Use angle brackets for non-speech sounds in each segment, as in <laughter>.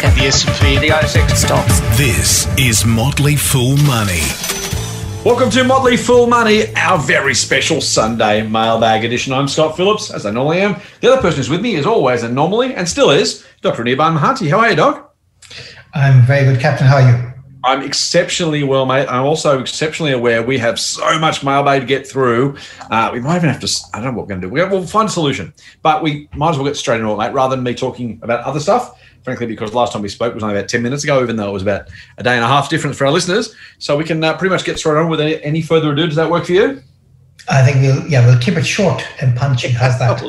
market, the S&P, the ASX stocks. This is Motley Fool Money. Welcome to Motley Fool Money, our very special Sunday mailbag edition. I'm Scott Phillips, as I normally am. The other person who's with me, as always, and normally, and still is, Dr. Anirban Mahanti. How are you, Doc? I'm very good, Captain. How are you? I'm exceptionally well, mate. I'm also exceptionally aware we have so much mailbag to get through. Uh, we might even have to, I don't know what we're going to do. We'll find a solution, but we might as well get straight into it, mate, rather than me talking about other stuff frankly, because last time we spoke was only about 10 minutes ago, even though it was about a day and a half difference for our listeners. So we can uh, pretty much get straight on with any, any further ado. Does that work for you? I think we'll yeah we'll keep it short and punchy. How's that?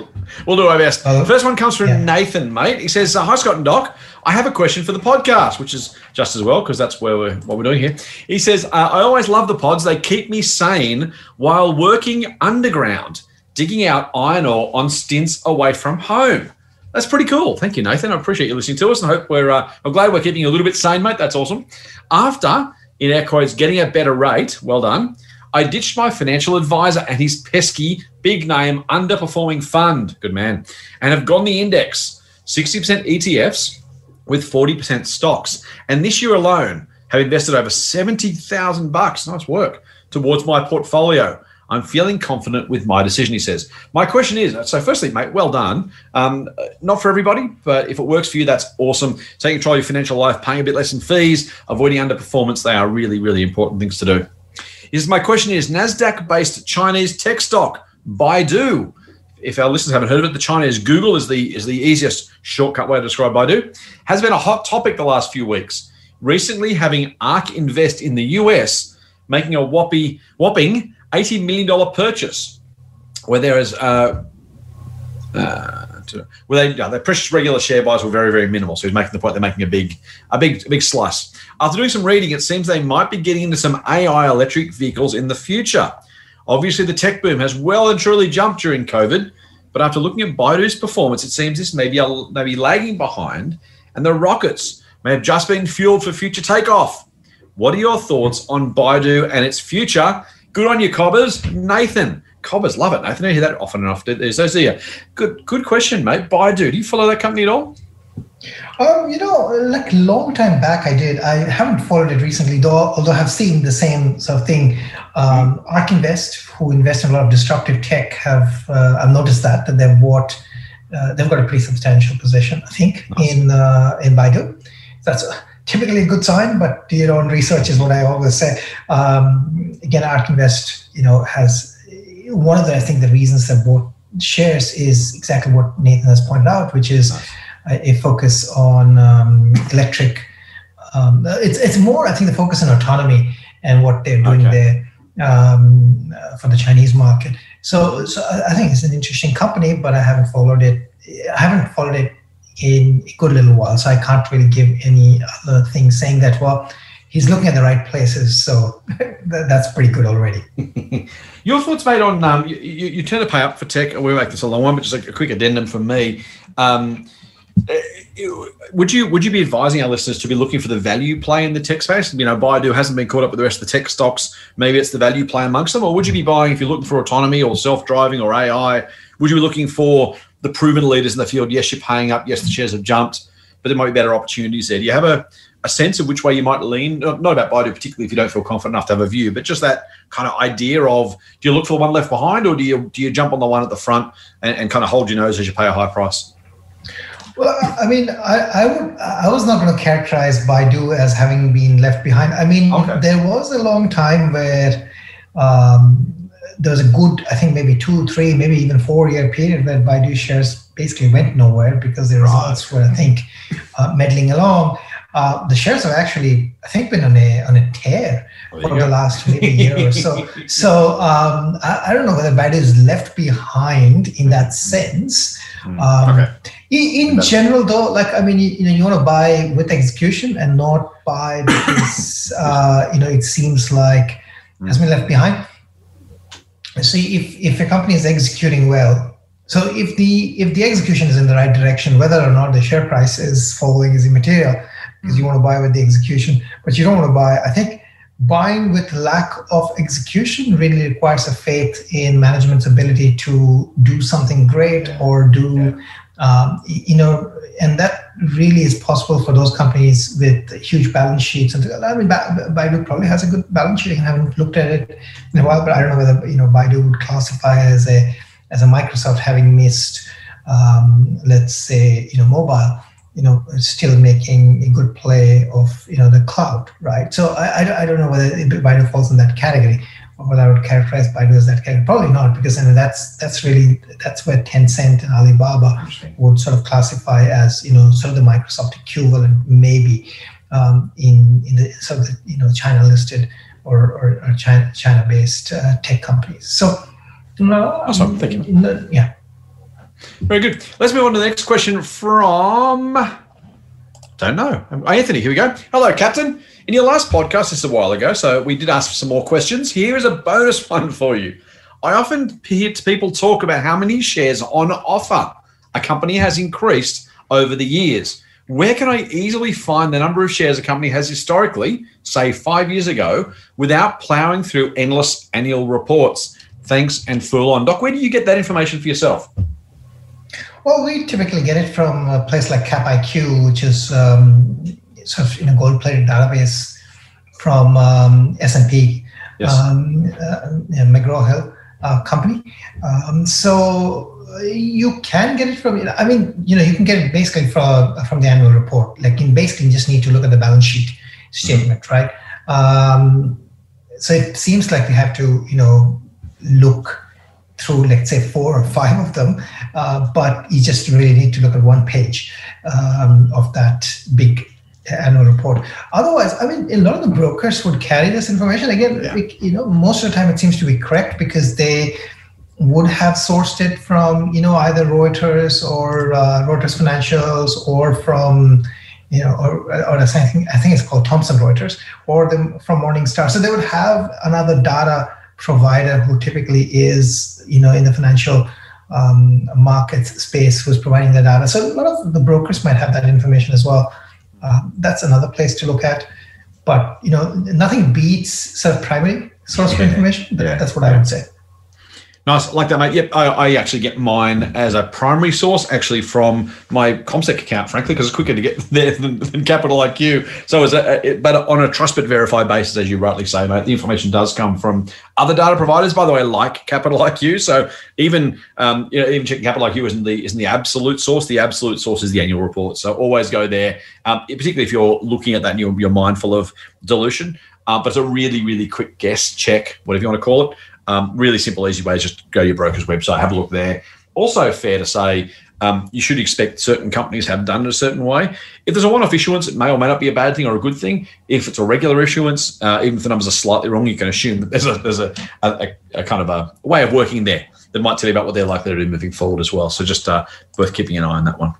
we'll do our best. Uh, First one comes from yeah. Nathan, mate. He says, "Hi Scott and Doc, I have a question for the podcast, which is just as well because that's where we're what we're doing here." He says, uh, "I always love the pods. They keep me sane while working underground, digging out iron ore on stints away from home." That's pretty cool. Thank you, Nathan. I appreciate you listening to us, and I hope we're. Uh, I'm glad we're keeping you a little bit sane, mate. That's awesome. After, in air quotes, getting a better rate, well done. I ditched my financial advisor and his pesky, big name, underperforming fund. Good man. And have gone the index 60% ETFs with 40% stocks. And this year alone, have invested over 70,000 bucks. Nice work towards my portfolio. I'm feeling confident with my decision, he says. My question is so, firstly, mate, well done. Um, not for everybody, but if it works for you, that's awesome. Taking control of your financial life, paying a bit less in fees, avoiding underperformance, they are really, really important things to do. Is my question is NASDAQ based Chinese tech stock, Baidu. If our listeners haven't heard of it, the Chinese Google is the is the easiest shortcut way to describe Baidu. Has been a hot topic the last few weeks. Recently, having ARK Invest in the US making a whoppy, whopping $80 million purchase where there is uh, uh, where they, their precious regular share buys were very, very minimal. So he's making the point they're making a big, a big, a big slice. After doing some reading, it seems they might be getting into some AI electric vehicles in the future. Obviously, the tech boom has well and truly jumped during COVID, but after looking at Baidu's performance, it seems this may be, a, may be lagging behind, and the rockets may have just been fueled for future takeoff. What are your thoughts on Baidu and its future? Good on you, Cobbers. Nathan. Cobbers, love it, Nathan. I hear that often enough. So, see you. Good, good question, mate. Baidu. Do you follow that company at all? Um, you know, like a long time back, I did. I haven't followed it recently, though. Although I've seen the same sort of thing. Um. ARK Invest, who invest in a lot of disruptive tech, have uh, I've noticed that that they've bought, uh, they've got a pretty substantial position, I think, nice. in uh, in Baidu. That's typically a good sign, but do your own research is what I always say. Um, again, ARK Invest, you know, has one of the I think the reasons that bought shares is exactly what Nathan has pointed out, which is nice. a, a, focus on um, electric. Um, it's it's more I think the focus on autonomy and what they're doing okay. there um, uh, for the Chinese market. So, so I think it's an interesting company, but I haven't followed it. I haven't followed it in a good little while. So I can't really give any other thing saying that, well, he's looking at the right places. So <laughs> that's pretty good already. <laughs> Your thoughts, mate, on um, you, you, tend to pay up for tech. We make this a long one, but just a quick addendum from me. Um, uh, would you would you be advising our listeners to be looking for the value play in the tech space? You know, Baidu hasn't been caught up with the rest of the tech stocks. Maybe it's the value play amongst them, or would you be buying if you're looking for autonomy or self driving or AI? Would you be looking for the proven leaders in the field? Yes, you're paying up. Yes, the shares have jumped, but there might be better opportunities there. Do you have a, a sense of which way you might lean? Not about Baidu particularly if you don't feel confident enough to have a view, but just that kind of idea of do you look for the one left behind, or do you do you jump on the one at the front and, and kind of hold your nose as you pay a high price? Well, I mean, I, I would, I was not going to characterize Baidu as having been left behind. I mean, okay. there was a long time where um, there was a good, I think maybe two, three, maybe even four year period where Baidu shares basically went nowhere because the results were, I think, uh, meddling along. Uh, the shares have actually, I think, been on a on a tear for the last maybe year or so. <laughs> So um, I, I, don't know whether Baidu is left behind in that sense. Hmm. Um, okay. In, in general, though, like I mean, you, you, know, you want to buy with execution and not buy because <laughs> uh, you know it seems like has been left behind see if, if a company is executing well so if the if the execution is in the right direction whether or not the share price is following is immaterial because you mm. want to buy with the execution but you don't want to buy i think buying with lack of execution really requires a faith in management's ability to do something great or do Um, you know, and that really is possible for those companies with huge balance sheets. And I mean, Baidu probably has a good balance sheet. I haven't looked at it in a while, but I don't know whether you know Baidu would classify as a as a Microsoft having missed, um, let's say, you know, mobile. You know, still making a good play of you know the cloud, right? So I, I, don't know whether Baidu falls in that category what I would characterize Baidu as that category. Probably not, because I mean that's that's really that's where Tencent and Alibaba would sort of classify as you know sort of the Microsoft equivalent, maybe um, in in the sort of the, you know China listed or or, or China China based uh, tech companies. So, no, awesome. Thank you. Yeah. Very good. Let's move on to the next question from. Don't know. Anthony, here we go. Hello, Captain. In your last podcast, this is a while ago, so we did ask for some more questions. Here is a bonus <laughs> one for you. I often hear people talk about how many shares on offer a company has increased over the years. Where can I easily find the number of shares a company has historically, say five years ago, without plowing through endless annual reports? Thanks and full on. Doc, where do you get that information for yourself? Well, we typically get it from a place like CapIQ, which is um, sort of in a gold-plated database from um, S&P, yes. um, uh, McGraw Hill uh, company. Um, so you can get it from. I mean, you know, you can get it basically from from the annual report. Like, you basically just need to look at the balance sheet statement, mm-hmm. right? Um, so it seems like you have to, you know, look through, let's say, four or five of them, uh, but you just really need to look at one page um, of that big annual report. Otherwise, I mean, a lot of the brokers would carry this information. Again, yeah. you know, most of the time it seems to be correct because they would have sourced it from, you know, either Reuters or uh, Reuters Financials or from, you know, or, or I think I think it's called Thomson Reuters or the, from Morningstar. So they would have another data provider who typically is, you know, in the financial um, markets space who's providing the data. So a lot of the brokers might have that information as well. Uh, that's another place to look at. But you know, nothing beats sort of primary source yeah. of information. Yeah. That's what I would say. Nice, like that, mate. Yep, I, I, actually get mine as a primary source, actually from my CommSec account, frankly, because it's quicker to get <laughs> there than, than Capital IQ. So, a, it, but on a trust but verified basis, as you rightly say, mate, the information does come from other data providers, by the way, like Capital IQ. So, even um, you know, even checking Capital IQ isn't the isn't the absolute source. The absolute source is the annual report. So, always go there, um, particularly if you're looking at that and you're, you're mindful of dilution. Uh, but it's a really, really quick guess check, whatever you want to call it. Um, really simple, easy way is just go to your broker's website, have a look there. Also, fair to say, um, you should expect certain companies have done it a certain way. If there's a one-off issuance, it may or may not be a bad thing or a good thing. If it's a regular issuance, uh, even if the numbers are slightly wrong, you can assume that there's a there's a, a, a kind of a way of working there that might tell you about what they're likely to do moving forward as well. So just uh, worth keeping an eye on that one.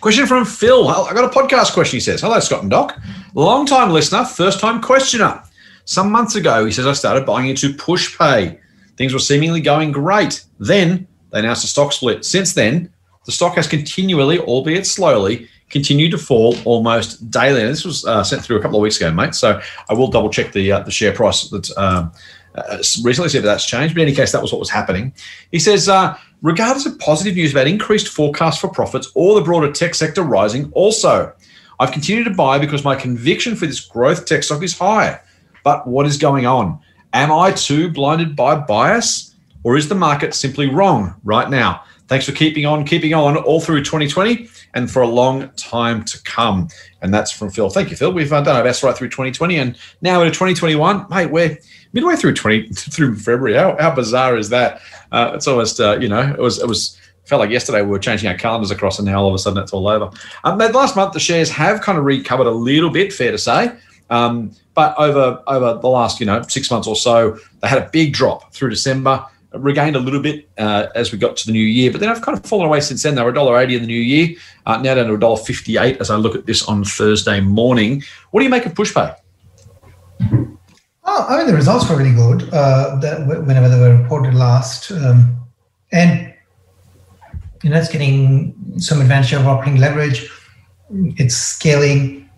Question from Phil. I got a podcast question. He says, "Hello, Scott and Doc, long time listener, first time questioner. Some months ago, he says, I started buying into Pushpay. Things were seemingly going great. Then they announced a stock split. Since then, the stock has continually, albeit slowly, continued to fall almost daily. And this was uh, sent through a couple of weeks ago, mate. So I will double check the uh, the share price that um, uh, recently, see if that's changed. But in any case, that was what was happening. He says, uh, regardless of positive news about increased forecasts for profits or the broader tech sector rising, also, I've continued to buy because my conviction for this growth tech stock is high. But what is going on? Am I too blinded by bias, or is the market simply wrong right now? Thanks for keeping on, keeping on all through 2020 and for a long time to come. And that's from Phil. Thank you, Phil. We've uh, done our best right through 2020 and now into 2021. Mate, we're midway through 20 <laughs> through February. How, how bizarre is that? Uh, it's almost, uh, you know, it was, it was, felt like yesterday we were changing our calendars across and now all of a sudden it's all over. Um, last month, the shares have kind of recovered a little bit, fair to say. Um, but over over the last you know six months or so, they had a big drop through December, regained a little bit uh, as we got to the new year, but then I've kind of fallen away since then. They were $1.80 in the new year, uh, now down to $1.58 as I look at this on Thursday morning. What do you make of PushPay? Oh, I mean, the results were really good uh, that, whenever they were reported last. Um, and, you know, it's getting some advantage of operating leverage. It's scaling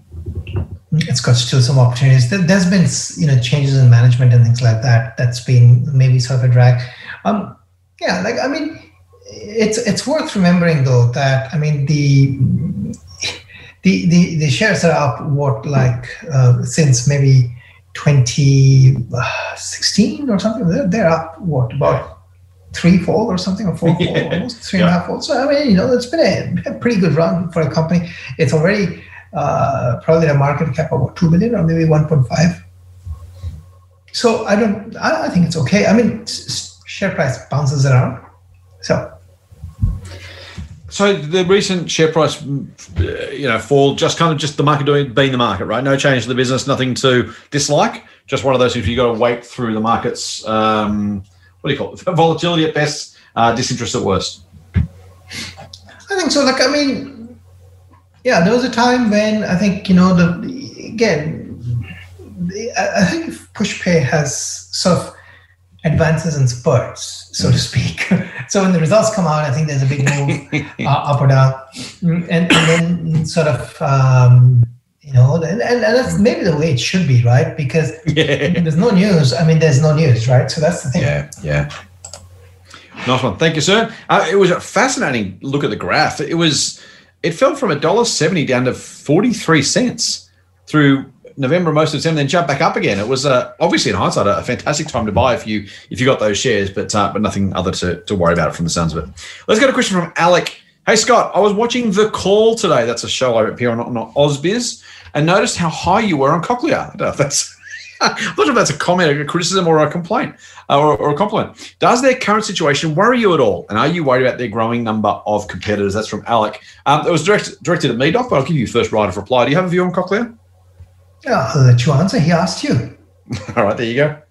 it's got still some opportunities. There's been you know changes in management and things like that. That's been maybe sort of a drag. Um, yeah, like I mean, it's it's worth remembering though that I mean the the the, the shares are up what like uh, since maybe 2016 or something. They're, they're up what about three fold or something, or four fold, <laughs> yeah. almost three yeah. and a half fold. So I mean, you know, it's been a, a pretty good run for a company. It's already uh, probably a market cap of what, two billion or maybe 1.5. So I don't. I, I think it's okay. I mean, share price bounces around. So. So the recent share price, uh, you know, fall just kind of just the market doing being the market, right? No change to the business, nothing to dislike. Just one of those things you got to wait through the markets. Um, what do you call it? <laughs> Volatility at best, uh, disinterest at worst. I think so. Like I mean, yeah, there was a time when I think you know the again, I think Pushpay has sort of advances in spurts, so to speak. <laughs> so when the results come out, I think there's a big move <laughs> uh, up or down, and, and then sort of. Um, you know, and, and that's maybe the way it should be, right? Because yeah. there's no news. I mean, there's no news, right? So that's the thing. Yeah, yeah. Nice one, thank you, sir. Uh, it was a fascinating look at the graph. It was, it fell from a dollar seventy down to forty three cents through November, most of December, then jumped back up again. It was uh, obviously in hindsight a, fantastic time to buy if you if you got those shares, but uh, but nothing other to, to worry about from the sounds of it. Let's get a question from Alec. Hey Scott, I was watching The Call today. That's a show I appear on, on Ausbiz, and noticed how high you were on Cochlear. I don't know if that's I'm not sure if that's a comment, a criticism, or a complaint, uh, or, or, a compliment. Does their current situation worry you at all? And are you worried about their growing number of competitors? That's from Alec. Um, it was direct, directed at me, Doc, but I'll give you first right of reply. Do you have a view on Cochlear? Yeah, I'll let you answer. He asked you. <laughs> All right, there you go.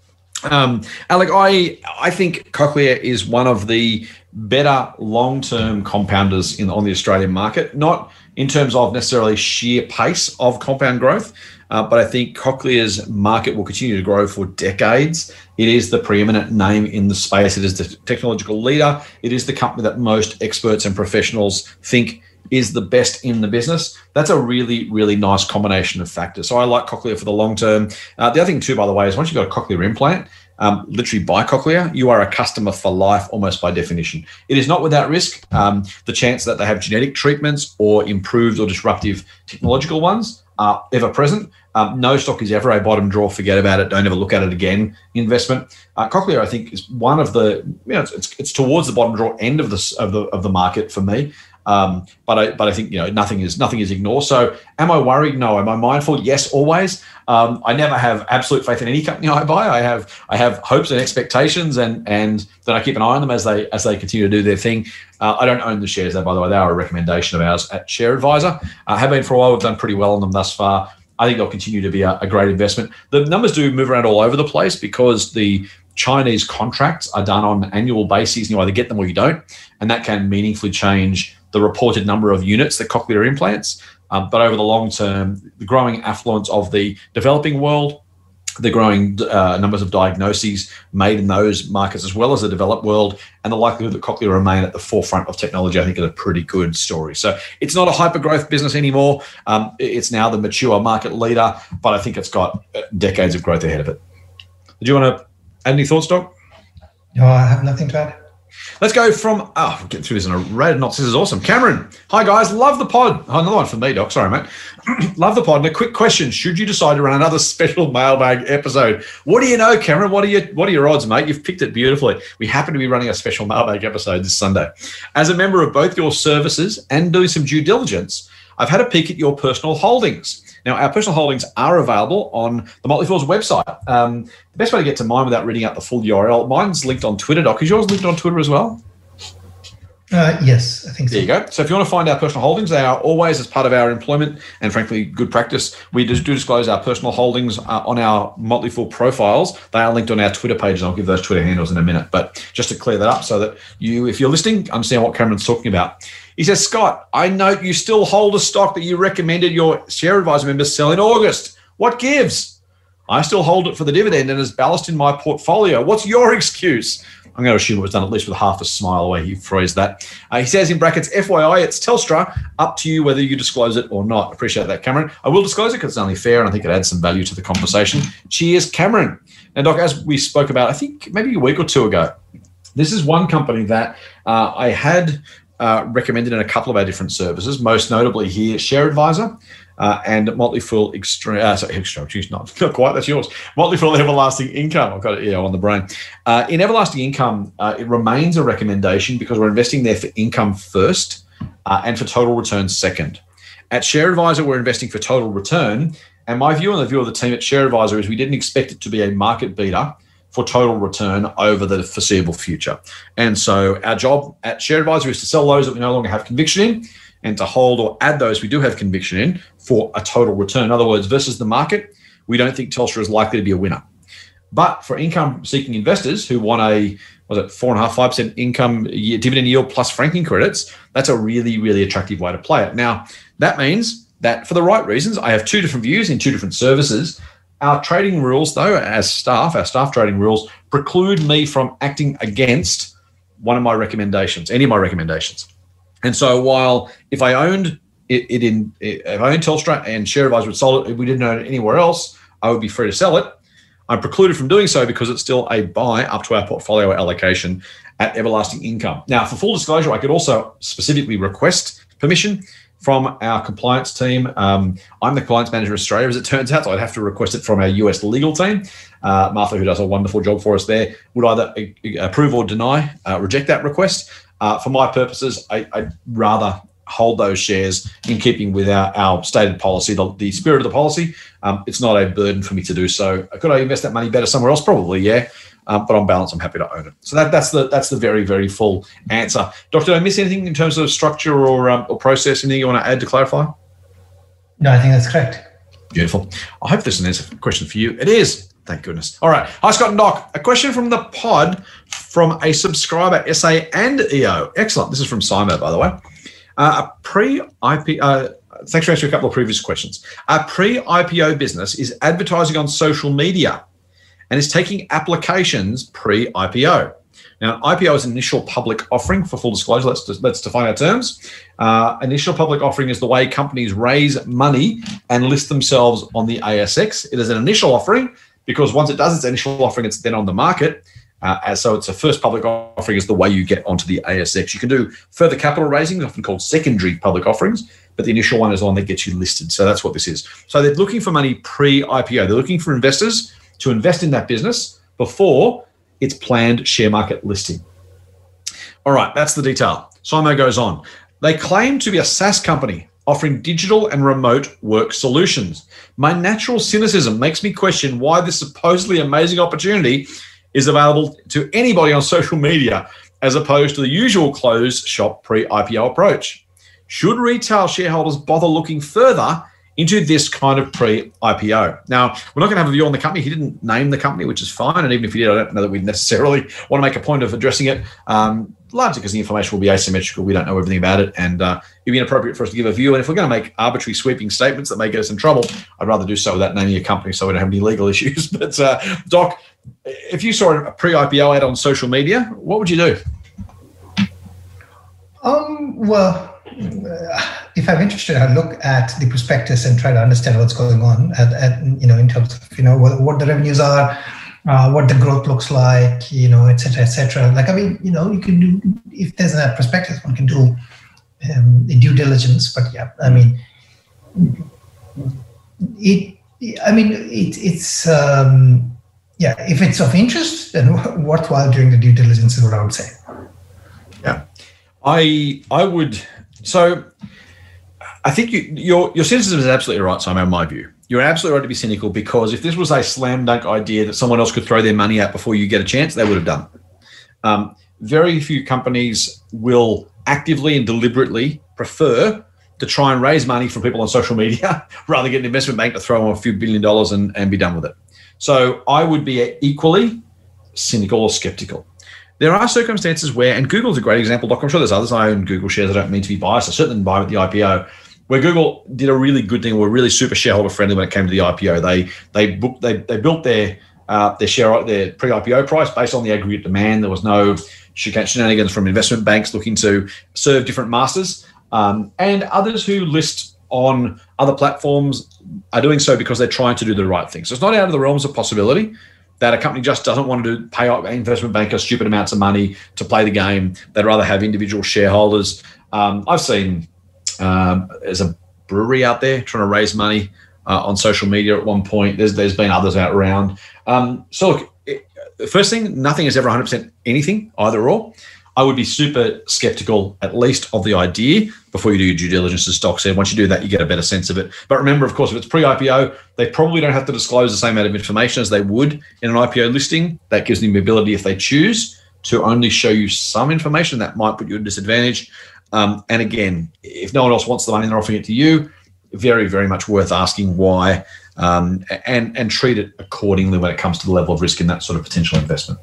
Um, Alec, I I think Cochlear is one of the better long-term compounders in on the Australian market. Not in terms of necessarily sheer pace of compound growth, uh, but I think Cochlear's market will continue to grow for decades. It is the preeminent name in the space. It is the technological leader. It is the company that most experts and professionals think is the best in the business. That's a really, really nice combination of factors. So I like Cochlear for the long term. Uh, the other thing, too, by the way, is once you've got a Cochlear implant, um, literally buy Cochlear, you are a customer for life almost by definition. It is not without risk. Um, the chance that they have genetic treatments or improved or disruptive technological ones are ever present. Um, no stock is ever a bottom draw. Forget about it. Don't ever look at it again. Investment. Uh, Cochlear, I think, is one of the you know it's, it's, it's towards the bottom draw end of the of the of the market for me. Um, but I but I think you know nothing is nothing is ignored. So am I worried? No. Am I mindful? Yes, always. Um, I never have absolute faith in any company I buy. I have I have hopes and expectations, and and then I keep an eye on them as they as they continue to do their thing. Uh, I don't own the shares, though. By the way, they are a recommendation of ours at Share Advisor. Uh, have been for a while. We've done pretty well on them thus far. I think they'll continue to be a, a great investment. The numbers do move around all over the place because the Chinese contracts are done on annual bases. You either get them or you don't, and that can meaningfully change the reported number of units that cochlear implants. Um, but over the long term, the growing affluence of the developing world, the growing uh, numbers of diagnoses made in those markets as well as the developed world, and the likelihood that cochlear remain at the forefront of technology, I think, is a pretty good story. So it's not a hyper growth business anymore. Um, it's now the mature market leader, but I think it's got uh, decades of growth ahead of it. Do you want to add any thoughts, Doc? No, I have nothing to add. Let's go from oh, we're getting through this in a red knots. This is awesome. Cameron, hi guys, love the pod. Oh, another one for me, Doc. Sorry, mate. <clears throat> love the pod. And a quick question: Should you decide to run another <laughs> special mailbag episode, what do you know, Cameron? What are your what are your odds, mate? You've picked it beautifully. We happen to be running a special mailbag episode this Sunday. As a member of both your services and doing some due diligence, I've had a peek at your personal holdings. Now, our personal holdings are available on the Motley Fool's website. Um, the best way to get to mine without reading out the full URL, mine's linked on Twitter, Doc. Is yours linked on Twitter as well? Uh, yes, I think so. There you go. So if you want to find our personal holdings, they are always as part of our employment and frankly good practice. We do disclose our personal holdings uh, on our Motley Fool profiles. They are linked on our Twitter pages. I'll give those Twitter handles in a minute. But just to clear that up so that you, if you're listening, understand what Cameron's talking about. He says, Scott, I note you still hold a stock that you recommended your share advisor members sell in August. What gives? I still hold it for the dividend and as ballast in my portfolio. What's your <laughs> excuse? I'm going to assume it was done at least with half a smile the way he phrased that. Uh, he says in brackets, FYI, it's Telstra. Up to you whether you disclose it or not. Appreciate that, Cameron. I will disclose it because it's only fair and I think it adds some value to the conversation. Cheers, Cameron. And Doc, as we spoke about, I think maybe a week or two ago, This is one company that uh, I had uh, recommended in a couple of our different services, most notably here, Share Advisor. Uh, and Motley Fool Extreme, uh, sorry, Extreme, geez, not, <laughs> not quite, that's yours. Motley Fool Everlasting Income, I've got it on the brain. Uh, in Everlasting Income, uh, it remains a recommendation because we're investing there for income first uh, and for total return second. At Share Advisor, we're investing for total return. And my view and the view of the team at Share Advisor is we didn't expect it to be a market beater for total return over the foreseeable future. And so our job at Share Advisor is to sell those that we no longer have conviction in and to hold or add those we do have conviction in for a total return. In other words, versus the market, we don't think Telstra is likely to be a winner. But for income seeking investors who want a was it four and a half, five percent income dividend yield plus franking credits, that's a really, really attractive way to play it. Now, that means that for the right reasons, I have two different views in two different services our trading rules, though, as staff, our staff trading rules preclude me from acting against one of my recommendations, any of my recommendations. And so, while if I owned it, it in, if I owned Telstra and Share Advisor would sell it, if we didn't own it anywhere else, I would be free to sell it. I'm precluded from doing so because it's still a buy up to our portfolio allocation at everlasting income. Now, for full disclosure, I could also specifically request permission from our compliance team. Um, I'm the compliance manager of Australia, as it turns out, so I'd have to request it from our US legal team. Uh, Martha, who does a wonderful job for us there, would either approve or deny, uh, reject that request. Uh, for my purposes, I, would rather hold those shares in keeping with our, our stated policy, the, the spirit of the policy. Um, it's not a burden for me to do so. Could I invest that money better somewhere else? Probably, yeah. Um, but on balance, I'm happy to own it. So that, that's the that's the very very full answer. Doctor, did I miss anything in terms of structure or um, or process? Anything you want to add to clarify? No, I think that's correct. Beautiful. I hope this is answer. question for you. It is. Thank goodness. All right. Hi, Scott and Doc. A question from the pod from a subscriber, SA and EO. Excellent. This is from Simon, by the way. Uh, a pre IP. Uh, thanks for answering a couple of previous questions. A pre IPO business is advertising on social media and is taking applications pre IPO. Now, IPO is an initial public offering. For full disclosure, let's let's define our terms. Uh, initial public offering is the way companies raise money and list themselves on the ASX. It is an initial offering because once it does its initial offering, it's then on the market. Uh, so, it's a first public offering is the way you get onto the ASX. You can do further capital raising, often called secondary public offerings, but the initial one is the one that gets you listed. So that's what this is. So they're looking for money pre-IPO. They're looking for investors to invest in that business before its planned share market listing. All right, that's the detail. Simo goes on. They claim to be a SaaS company offering digital and remote work solutions. My natural cynicism makes me question why this supposedly amazing opportunity is available to anybody on <laughs> social media as opposed to the usual closed shop pre IPO approach. Should retail shareholders bother looking further into this kind of pre-IPO. Now, we're not going to have a view on the company. He didn't name the company, which is fine. And even if he did, I don't know that we necessarily <laughs> want to make a point of addressing it. Um, largely because the information will be asymmetrical. We don't know everything about it, and uh, it'd be inappropriate for us to give a view. And if we're going to make arbitrary, sweeping statements that may get us in trouble, I'd rather do so without naming a company, so we don't have any legal <laughs> issues. but uh, Doc, if you saw a pre-IPO ad on social media, what would you do? Um. Well if I'm interested, I'll look at the prospectus and try to understand what's going on at, at you know in terms of you know what, what the revenues are, uh, what the growth looks like, you know, et cetera, et cetera. Like I mean, you know, you can do if there's a prospectus, one can do um, due diligence. But yeah, I mean, it. I mean, it, it's um, yeah. If it's of interest, then worthwhile doing the due diligence is what I would say. Yeah, I I would so I think you, your your cynicism is absolutely right, Simon. In my view, you're absolutely right to be cynical because if this was a slam dunk idea that someone else could throw their money at before you get a chance, they would have done. Um, very few companies will actively and deliberately prefer to try and raise money from people on social media <laughs> rather than get an investment bank to throw them a few billion dollars and, and be done with it. So I would be equally cynical or skeptical. There are circumstances where, and Google's a great example, Doc. I'm sure there's others. I own Google shares. I don't mean to be biased. I certainly didn't buy with the IPO, where Google did a really good thing. Were really super shareholder friendly when it came to the IPO. They they booked they they built their uh, their share their pre IPO price based on the aggregate demand. There was no shenanigans from investment banks looking to serve different masters, um, and others who list on other platforms are doing so because they're trying to do the right thing. So it's not out of the realms of possibility that a company just doesn't want to do, pay investment bankers stupid amounts of money to play the game. They'd rather have individual shareholders. Um, I've seen um, there's a brewery out there trying to raise money uh, on social media at one point. There's there's been others out around. Um, so look, it, first thing, nothing is ever 100% anything either or. I would be super skeptical, at least, of the idea before you do your due diligence, as stocks. said. Once you do that, you get a better sense of it. But remember, of course, if it's pre IPO, they probably don't have to disclose the same amount of information as they would in an IPO listing. That gives them the ability, if they choose, to only show you some information that might put you at a disadvantage. Um, and again, if no one else wants the money, they're offering it to you. Very, very much worth asking why, um, and and treat it accordingly when it comes to the level of risk in that sort of potential investment.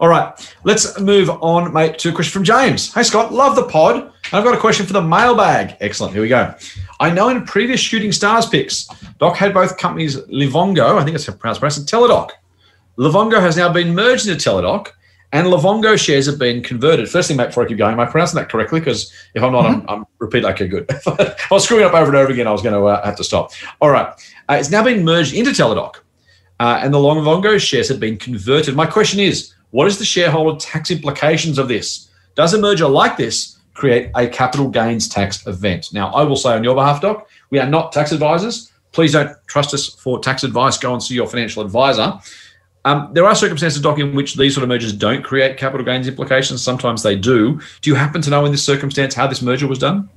All right, let's move on, mate, to a question from James. Hey, Scott, love the pod. I've got a question for the mailbag. Excellent. Here we go. I know in previous Shooting Stars picks, Doc had both companies Livongo, I think it's pronounced pronounced, and Teladoc. Livongo has now been merged into Teladoc, and Livongo shares have been converted. First thing, mate, before I keep going, am I pronouncing that correctly? Because if I'm not, mm-hmm. I'm, I'm repeat. Okay, good. <laughs> if I was screwing up over and over again, I was going to uh, have to stop. All right, uh, it's now been merged into Teladoc, uh, and the Livongo shares have been converted. My question is what is the shareholder tax implications of this? Does a merger like this create a capital gains tax event? Now, I will say on your behalf, Doc, we are not tax advisors. Please don't trust us for tax advice. Go and see your financial advisor. Um, there are circumstances, Doc, in which these sort of mergers don't create capital gains implications. Sometimes they do. Do you happen to know in this circumstance how this merger was done?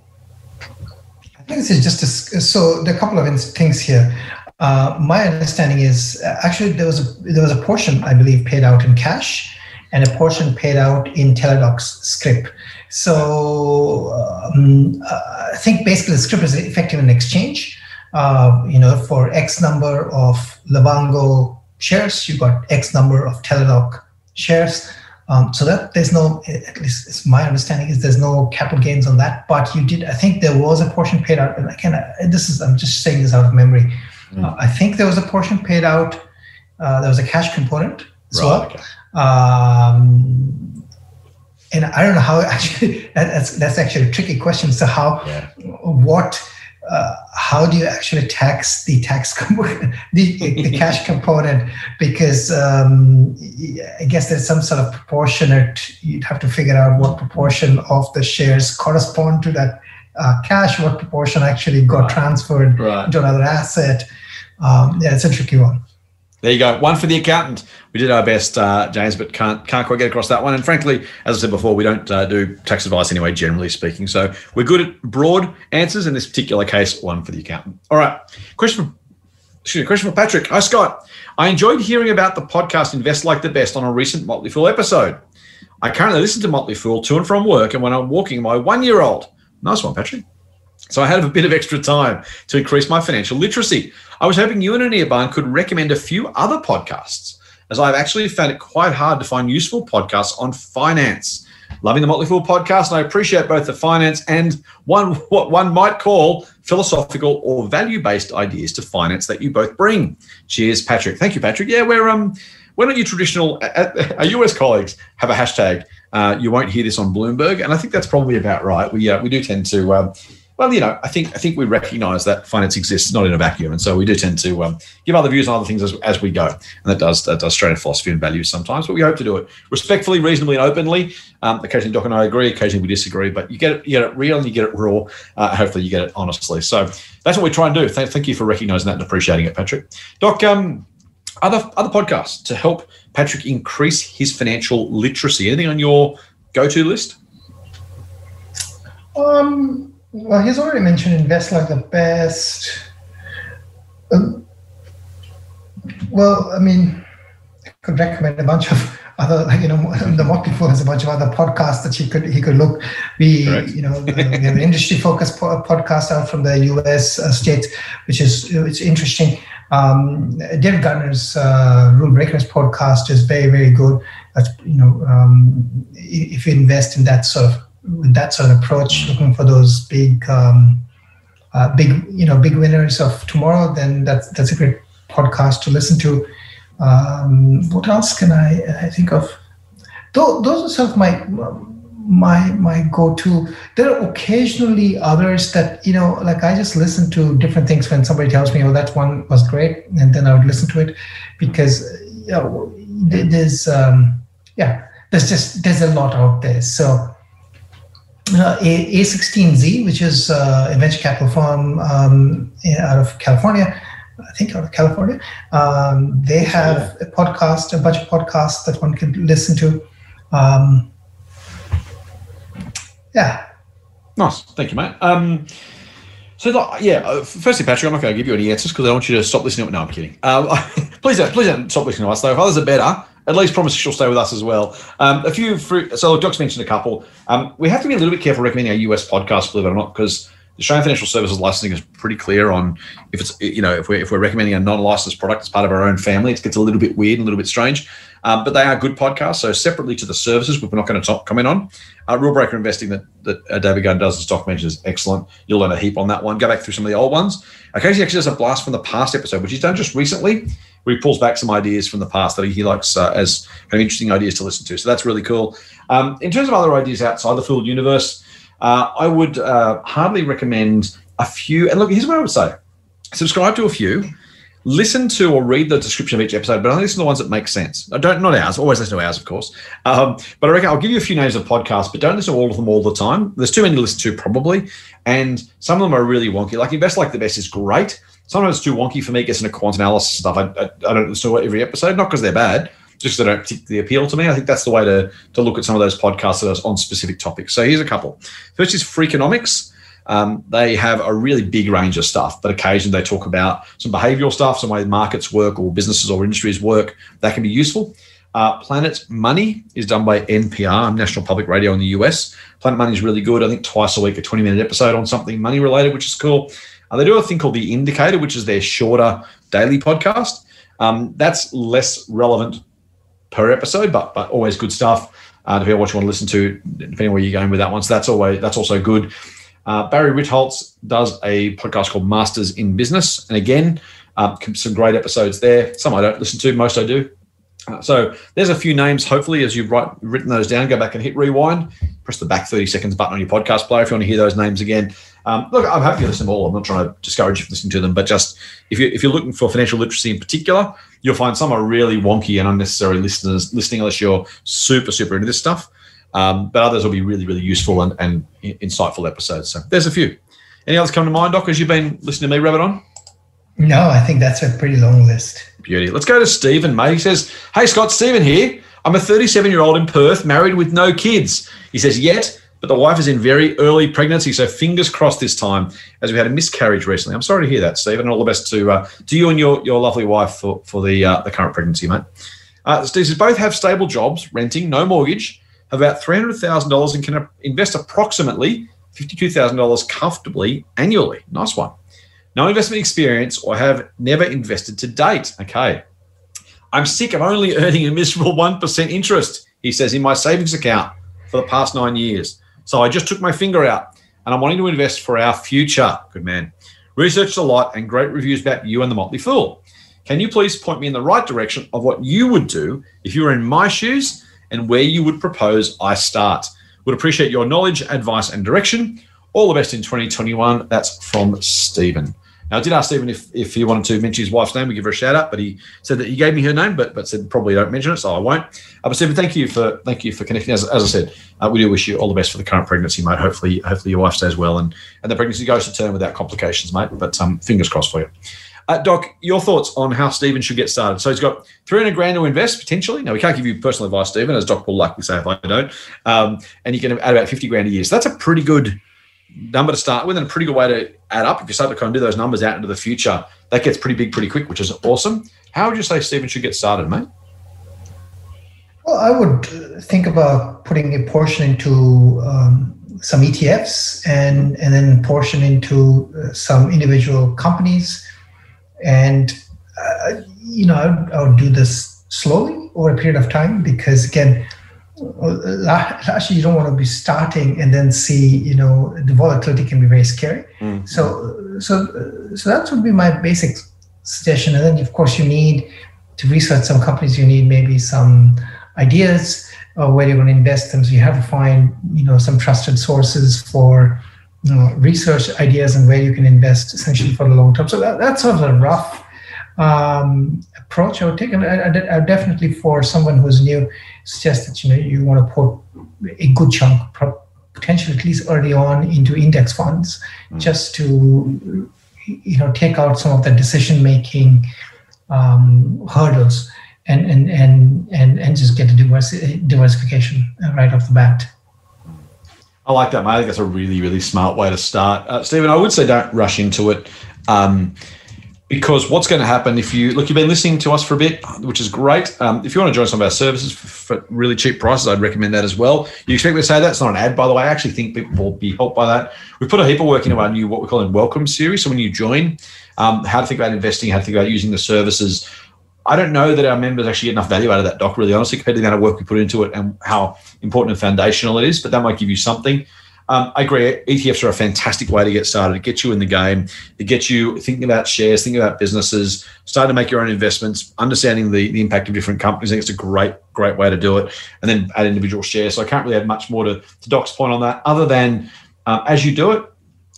I think this is just a, so. There are a couple of things here. Uh, my understanding is uh, actually there was a there was a portion I believe paid out in cash, and a portion paid out in Teladoc's scrip. So um, uh, I think basically the scrip is effective in exchange. Uh, you know, for X number of Livongo shares, you got X number of Teladoc shares. Um, so that there's no, at least it's my understanding is there's no capital gains on that. But you did, I think there was a portion paid out, and again, this is I'm just saying this out of memory. Mm. Uh, I think there was a portion paid out. Uh, there was a cash component as right, well. Okay. Um, and I don't know how <laughs> actually that's that's actually a tricky question. So how yeah. what uh, how do you actually tax the tax <laughs> component, the, the cash component? Because um, I guess there's some sort of proportionate. You'd have to figure out what proportion of the shares correspond to that uh, cash, what proportion actually got right. transferred right. into another asset um, yeah, it's a tricky one. There you go. One for the accountant. We did our best, uh, James, but can't can't quite get across that one. And frankly, as I said before, we don't uh, do tax advice anyway, generally speaking. So we're good at broad answers. In this particular case, one for the accountant. All right. Question from, excuse me, question for Patrick. Hi, Scott. I enjoyed hearing about the podcast Invest Like the Best on a recent Motley Fool episode. I currently listen to Motley Fool to and from work and when I'm walking my one year old. Nice one, Patrick. So I had a bit of extra time to increase my financial literacy. I was hoping you and Anirban could recommend a few other podcasts, as I've actually found it quite hard to find useful podcasts on finance. Loving the Motley Fool podcast, and I appreciate both the finance and one what one might call philosophical or value-based ideas to finance that you both bring. Cheers, Patrick. Thank you, Patrick. Yeah, we're um, we're not your traditional. Our US colleagues have a hashtag. Uh, you won't hear this on Bloomberg, and I think that's probably about right. We uh, we do tend to. Um, well, you know, I think I think we recognise that finance exists not in a vacuum, and so we do tend to um, give other views on other things as, as we go, and that does that does strain philosophy and values sometimes. But we hope to do it respectfully, reasonably, and openly. Um, occasionally, Doc and I agree. Occasionally, we disagree. But you get it, you get it real, and you get it raw. Uh, hopefully, you get it honestly. So that's what we try and do. Thank, thank you for recognising that and appreciating it, Patrick. Doc, um, other other podcasts to help Patrick increase his financial literacy. Anything on your go to list? Um well, he's already mentioned invest like the best. Um, well, I mean, I could recommend a bunch of <laughs> other, like, you know, <laughs> the Motley Fool has a bunch of other podcasts that he could he could look. We, Correct. you know, we have an industry focused podcast out from the U.S. Uh, states, which is it's interesting. Um, David Gardner's uh, Rule Breakers podcast is very very good. That's you know, um, if you invest in that sort of with that sort of approach, looking for those big, um, uh, big, you know, big winners of tomorrow, then that's that's a great podcast to listen to. Um, what else can I, I think of? Those, those are sort of my my my go-to. There are occasionally others that you know, like I just listen to different things when somebody tells me, "Oh, that one was great," and then I would listen to it because you know, there's um, yeah, there's just there's a lot out there. So uh, a, A16Z, which is uh, a venture capital firm um, out of California, I think out of California. Um, they have a podcast, a bunch of podcasts that one can listen to. Um, yeah. Nice. Thank you, mate. Um, so, like, yeah, uh, firstly, Patrick, I'm not going to give you any answers because I want you to stop listening. No, I'm kidding. Um, <laughs> please don't, please don't stop listening to us, though. If others are better, at least promise she'll stay with us as well. Um, a few, fruit, so Doc's mentioned a couple. Um, we have to be a little bit careful recommending our US podcast, believe it or not, because the Australian Financial Services licensing is pretty clear on if it's you know if we're if we're recommending a non-licensed product as part of our own family, it gets a little bit weird and a little bit strange. Um, but they are good podcasts. So separately to the services, we're not going to comment on. Uh, Rule Breaker Investing that that uh, David Gunn does, as Doc mentions, is excellent. You'll learn a heap on that one. Go back through some of the old ones. Occasionally, actually does a blast from the past episode, which he's done just recently, where he pulls back some ideas from the past that he likes uh, as kind of interesting ideas to listen to. So that's really cool. Um, in terms of other ideas outside the Fooled universe, uh, I would uh, hardly recommend a few. And look, here's what I would say subscribe to a few, listen to or read the description of each episode, but only listen to the ones that make sense. I don't, not ours, always listen to ours, of course. Um, but I reckon I'll give you a few names of podcasts, but don't listen to all of them all the time. There's too many to listen to, probably. And some of them are really wonky. Like Invest Like the Best is great. Sometimes it's too wonky for me, gets into quant analysis stuff. I, I, I don't listen to every episode, not because they're bad, just they don't particularly appeal to me. I think that's the way to, to look at some of those podcasts that are on specific topics. So here's a couple. First is Freakonomics. Um, they have a really big range of stuff, but occasionally they talk about some behavioral stuff, some way markets work or businesses or industries work. That can be useful. Uh, Planet Money is done by NPR, National Public Radio in the US. Planet Money is really good. I think twice a week, a 20 minute episode on something money related, which is cool. Uh, they do a thing called The Indicator, which is their shorter daily podcast. Um, that's less relevant per episode, but but always good stuff. Uh, depending on what you want to listen to, depending where you're going with that one. So that's always that's also good. Uh, Barry Ritholtz does a podcast called Masters in Business, and again, um, some great episodes there. Some I don't listen to, most I do. Uh, so there's a few names. Hopefully, as you've write, written those down, go back and hit rewind. Press the back 30 seconds button on your podcast player if you want to hear those names again. Um, look, I'm happy to listen to all. I'm not trying to discourage you from listening to them, but just if you if you're looking for financial literacy in particular, you'll find some are really wonky and unnecessary listeners listening unless you're super super into this stuff. Um, but others will be really really useful and, and insightful episodes. So there's a few. Any others come to mind, Doc? As you've been listening to me rabbit on? No, I think that's a pretty long list. Beauty. Let's go to Stephen, mate. He says, Hey, Scott, Stephen here. I'm a 37 year old in Perth, married with no kids. He says, Yet, but the wife is in very early pregnancy. So fingers crossed this time, as we had a miscarriage recently. I'm sorry to hear that, Stephen. And all the best to uh, to you and your, your lovely wife for, for the, uh, the current pregnancy, mate. Uh, Steve says, Both have stable jobs, renting, no mortgage, about $300,000 and can invest approximately $52,000 comfortably annually. Nice one no investment experience, or have never invested to date. Okay. I'm sick of only earning a miserable 1% interest, he says, in my savings account for the past nine years. So I just took my finger out and I'm wanting to invest for our future. Good man. Researched a lot and great reviews about you and the Motley Fool. Can you please point me in the right direction of what you would do if you were in my shoes and where you would propose I start? Would appreciate your knowledge, advice, and direction. All the best in 2021. That's from Stephen. Now, I did ask Stephen if, if he wanted to mention his wife's name, we give her a shout out, but he said that he gave me her name, but but said probably don't mention it, so I won't. Uh, but Stephen, thank you for thank you for connecting. As, as I said, uh, we do wish you all the best for the current pregnancy, mate. Hopefully, hopefully your wife stays well and and the pregnancy goes to term without complications, mate. But um, fingers crossed for you. Uh, Doc, your thoughts on how Stephen should get started? So he's got 300 grand to invest potentially. Now, we can't give you personal advice, Stephen, as Doc will likely say if I don't. Um, and you can add about 50 grand a year. So that's a pretty good number to start with and a pretty good way to add up. If you start to kind of do those numbers out into the future, that gets pretty big pretty quick, which is awesome. How would you say Stephen should get started, mate? Well, I would think about putting a portion into um, some ETFs and and then portion into uh, some individual companies, and uh, you know I would, I would do this slowly over a period of time because again actually you don't want to be starting and then see you know the volatility can be very scary. Mm. so so so that would be my basic suggestion. And then of course you need to research some companies. You need maybe some ideas of where you're going to invest them. So you have to find you know some trusted sources for you know, research ideas and where you can invest essentially for the long term. So that, that's sort of a rough um, approach I would take, and I, I, I, definitely for someone who's new, suggest that you know you want to put a good chunk, potentially at least early on, into index funds, mm. just to you know take out some of the decision making um, hurdles and and and and and just get a diversi- diversification right off the bat. I like that, mate. I think that's a really, really smart way to start. Uh, Stephen, I would say don't rush into it. Um, because what's going to happen if you look, you've been listening to us for a bit, which is great. Um, if you want to join some of our services for really cheap prices, I'd recommend that as well. You expect me to say that? It's not an ad, by the way. I actually think people will be helped by that. We've put a heap of work into our new, what we call a welcome series. So when you join, um, how to think about investing, how to think about using the services. I don't know that our members actually get enough value out of that doc, really honestly, compared to the amount of work we put into it and how important and foundational it is, but that might give you something. Um, I agree. ETFs are a fantastic way to get started. It gets you in the game. It gets you thinking about shares, thinking about businesses, starting to make your own investments, understanding the, the impact of different companies. I think it's a great, great way to do it. And then add individual shares. So I can't really add much more to, to Doc's point on that, other than um, as you do it,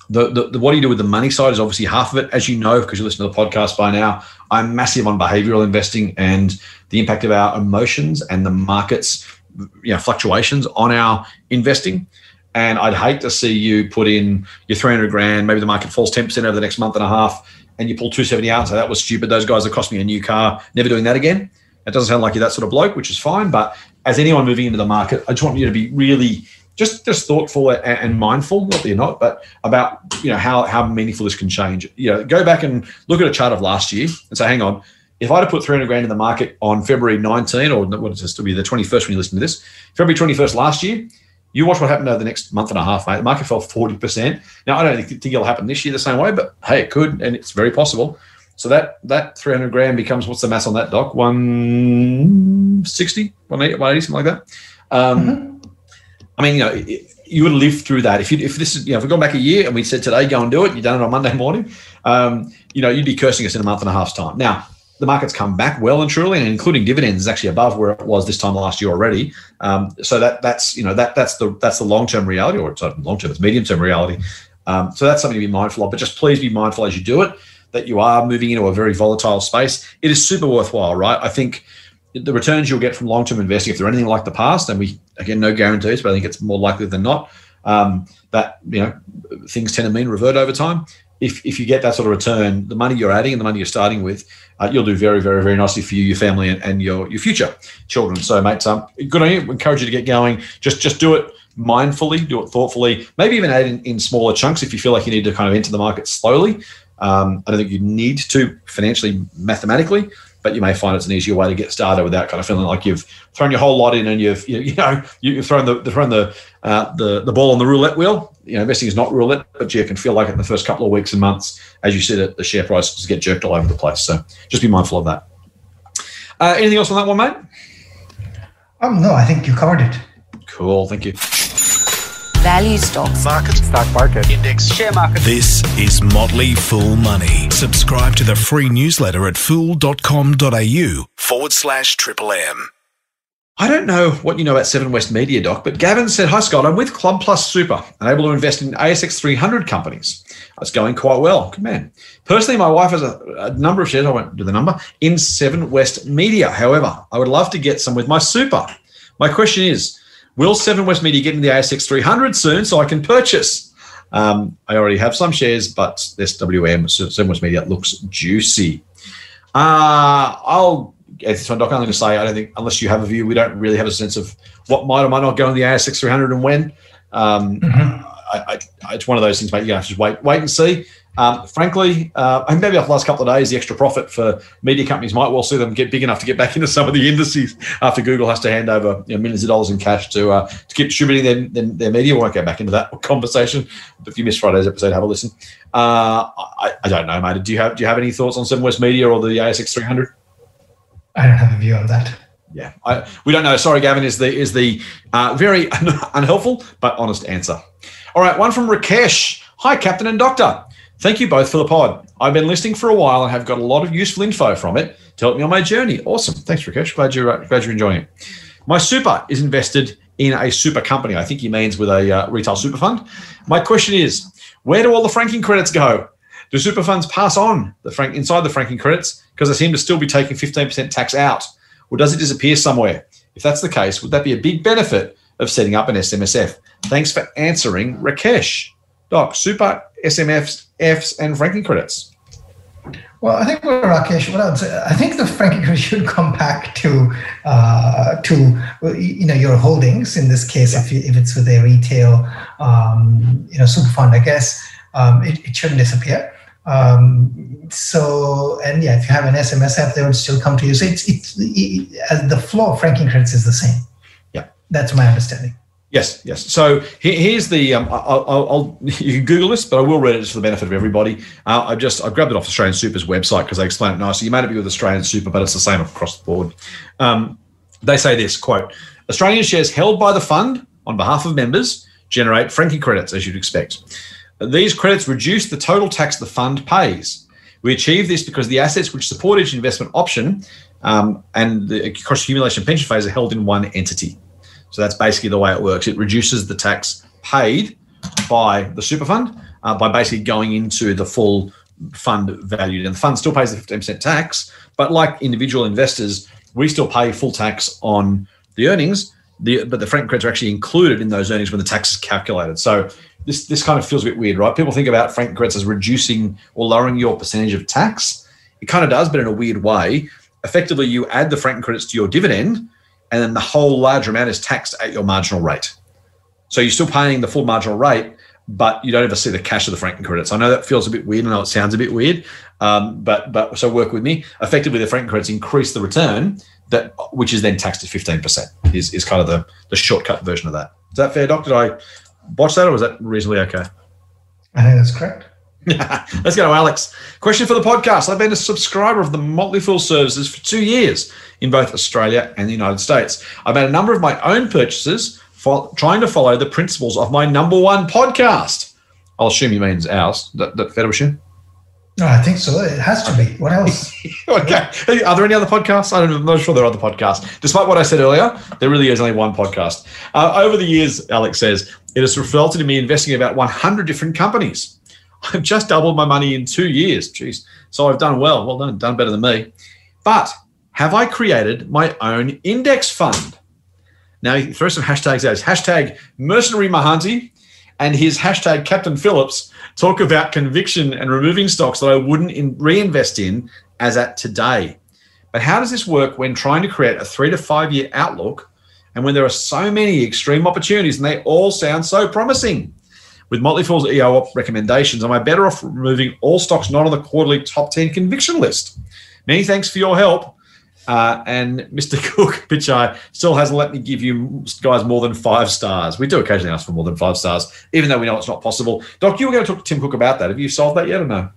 the, the, the, what do you do with the money side is obviously half of it. As you know, because you listen to the podcast by now, I'm massive on behavioral investing and the impact of our emotions and the markets, you know, fluctuations on our investing. And I'd hate to see you put in your 300 grand, maybe the market falls 10% over the next month and a half, and you pull 270 out and say, that was stupid. Those guys have cost me a new car. Never doing that again. It doesn't sound like you're that sort of bloke, which is fine. But as anyone moving into the market, I just want you to be really just just thoughtful and, and mindful, not that you're not, but about you know how how meaningful this can change. You know, go back and look at a chart of last year and say, hang on, if I'd have put 300 grand in the market on February 19, or what is this to be the 21st when you listen to this, February 21st last year, you watch what happened over the next month and a half, mate. The market fell 40%. Now, I don't think it'll happen this year the same way, but hey, it could, and it's very possible. So that that 300 grand becomes, what's the mass on that, Doc? 160, 180, something like that. Um, mm-hmm. I mean, you know, you would live through that. If you, if this is, you know, if we've gone back a year and we said today, go and do it, you've done it on Monday morning, um, you know, you'd be cursing us in a month and a half's time. Now, the market's come back well and truly, and including dividends is actually above where it was this time last year already. Um, so that that's you know that that's the that's the long term reality, or it's long term, it's medium term reality. Um, so that's something to be mindful of. But just please be mindful as you do it that you are moving into a very volatile space. It is super worthwhile, right? I think the returns you'll get from long term investing, if they're anything like the past, and we again no guarantees, but I think it's more likely than not um, that you know things tend to mean revert over time if, if you get that sort of return, the money you're adding and the money you're starting with, uh, you'll do very, very, very nicely for you, your family, and, and your your future children. So, mates, um, good on you. Encourage you to get going. Just just do it mindfully, do it thoughtfully. Maybe even add in, in smaller chunks if you feel like you need to kind of enter the market slowly. Um, I don't think you need to financially, mathematically, but you may find it's an easier way to get started without kind of feeling like you've thrown your whole lot in and you've you, know you've thrown the thrown the uh, the the ball on the roulette wheel. You know, investing is not roulette, but you can feel like it in the first couple of weeks and months as you see it, the share prices get jerked all over the place. So just be mindful of that. Uh, anything else on that one, mate? Um, no, I think you covered it. Cool, thank you value stocks, market, stock market, index, share market. This is Motley Fool Money. Subscribe to the free newsletter at fool.com.au forward slash triple M. I don't know what you know about Seven West Media, Doc, but Gavin said, Hi, Scott. I'm with Club Plus Super and able to invest in ASX 300 companies. It's going quite well. Good man. Personally, my wife has a, a, number of shares, I won't do the number, in Seven West Media. However, I would love to get some with my super. My question is, Will Seven West Media get in the ASX 300 soon so I can purchase? Um, I already have some shares, but SWM, Seven West Media, looks juicy. Uh, I'll Doc, I'm going to say I don't think unless you have a view, we don't really have a sense of what might or might not go in the ASX 300 and when. Um, mm-hmm. I, I, it's one of those things, mate. You have to just wait, wait and see. Um, frankly, uh, I think maybe after the last couple of days, the extra profit for media companies might well see them get big enough to get back into some of the indices after Google has to hand over you know, millions of dollars in cash to uh, to keep distributing their, their, their, media. We won't go back into that <laughs> conversation. But if you missed Friday's episode, have a listen. Uh, I, I, don't know, mate. Do you have do you have any thoughts on Seven West Media or the ASX 300? I don't have a view on that. Yeah, I, we don't know. Sorry, Gavin is the is the uh, very <laughs> unhelpful but honest answer. All right, one from Rakesh. Hi, Captain and Doctor. Thank you both for the pod. I've been listening for a while and have got a lot of useful info from it to help me on my journey. Awesome. Thanks, Rakesh. Glad you're, glad you're enjoying it. My super is invested in a super company. I think he means with a uh, retail super fund. My question is where do all the franking credits go? Do super funds pass on the frank inside the franking credits because they seem to still be taking 15% tax out? Or does it disappear somewhere? If that's the case, would that be a big benefit of setting up an SMSF? Thanks for answering, Rakesh. Doc, super SMFs, Fs, and franking credits. Well, I think Rakesh, what I I think the franking credit should come back to uh, to you know your holdings. In this case, if, you, if it's with a retail um, you know super fund, I guess um, it, it shouldn't disappear. Um, so, and yeah, if you have an SMSF, they would still come to you. So it's, it's it, the flow of franking credits is the same. Yeah. That's my understanding. Yes, yes. So here's the. Um, I'll, I'll, <laughs> you can Google this, but I will read it just for the benefit of everybody. Uh, I just I grabbed it off Australian Super's website because they explain it nicely. You may not be with Australian Super, but it's the same across the board. Um, they say this quote: Australian shares held by the fund on behalf of members generate franking credits, as you'd expect. These credits reduce the total tax the fund pays. We achieve this because the assets which support each investment option um, and the cross accumulation pension phase are held in one entity. So that's basically the way it works. It reduces the tax paid by the super fund uh, by basically going into the full fund value. And the fund still pays the 15% tax, but like individual investors, we still pay full tax on the earnings. The, but the franking credits are actually included in those earnings when the tax is calculated. So this this kind of feels a bit weird, right? People think about Frank credits as reducing or lowering your percentage of tax. It kind of does, but in a weird way. Effectively, you add the franking credits to your dividend, and then the whole larger amount is taxed at your marginal rate. So you're still paying the full marginal rate, but you don't ever see the cash of the franking credits. I know that feels a bit weird. I know it sounds a bit weird, um, but but so work with me. Effectively, the franking credits increase the return that which is then taxed at 15%. Is is kind of the the shortcut version of that. Is that fair, Doc? Did I watch that, or was that reasonably okay? I think that's correct. <laughs> Let's go to Alex. Question for the podcast. I've been a subscriber of the Motley Fool services for two years in both Australia and the United States. I've made a number of my own purchases for trying to follow the principles of my number one podcast. I'll assume he means ours. That, that fair to assume? No, I think so. It has to be. What else? <laughs> okay. Are there any other podcasts? I'm not sure there are other podcasts. Despite what I said earlier, there really is only one podcast. Uh, over the years, Alex says, it has resulted in me investing in about 100 different companies. <laughs> I've just doubled my money in two years. Jeez. So I've done well. Well done. Done better than me. But have I created my own index fund? Now, throw some hashtags out. Hashtag mercenary Mahanti and his hashtag Captain Phillips talk about conviction and removing stocks that I wouldn't in, reinvest in as at today. But how does this work when trying to create a three to five year outlook and when there are so many extreme opportunities and they all sound so promising? With Motley Fool's EO recommendations, am I better off removing all stocks not on the quarterly top 10 conviction list? Many thanks for your help. Uh, and Mr. <laughs> Cook Pichai still hasn't let me give you guys more than five stars. We do occasionally ask for more than five stars, even though we know it's not possible. Doc, you were going to talk to Tim Cook about that. Have you solved that yet or no?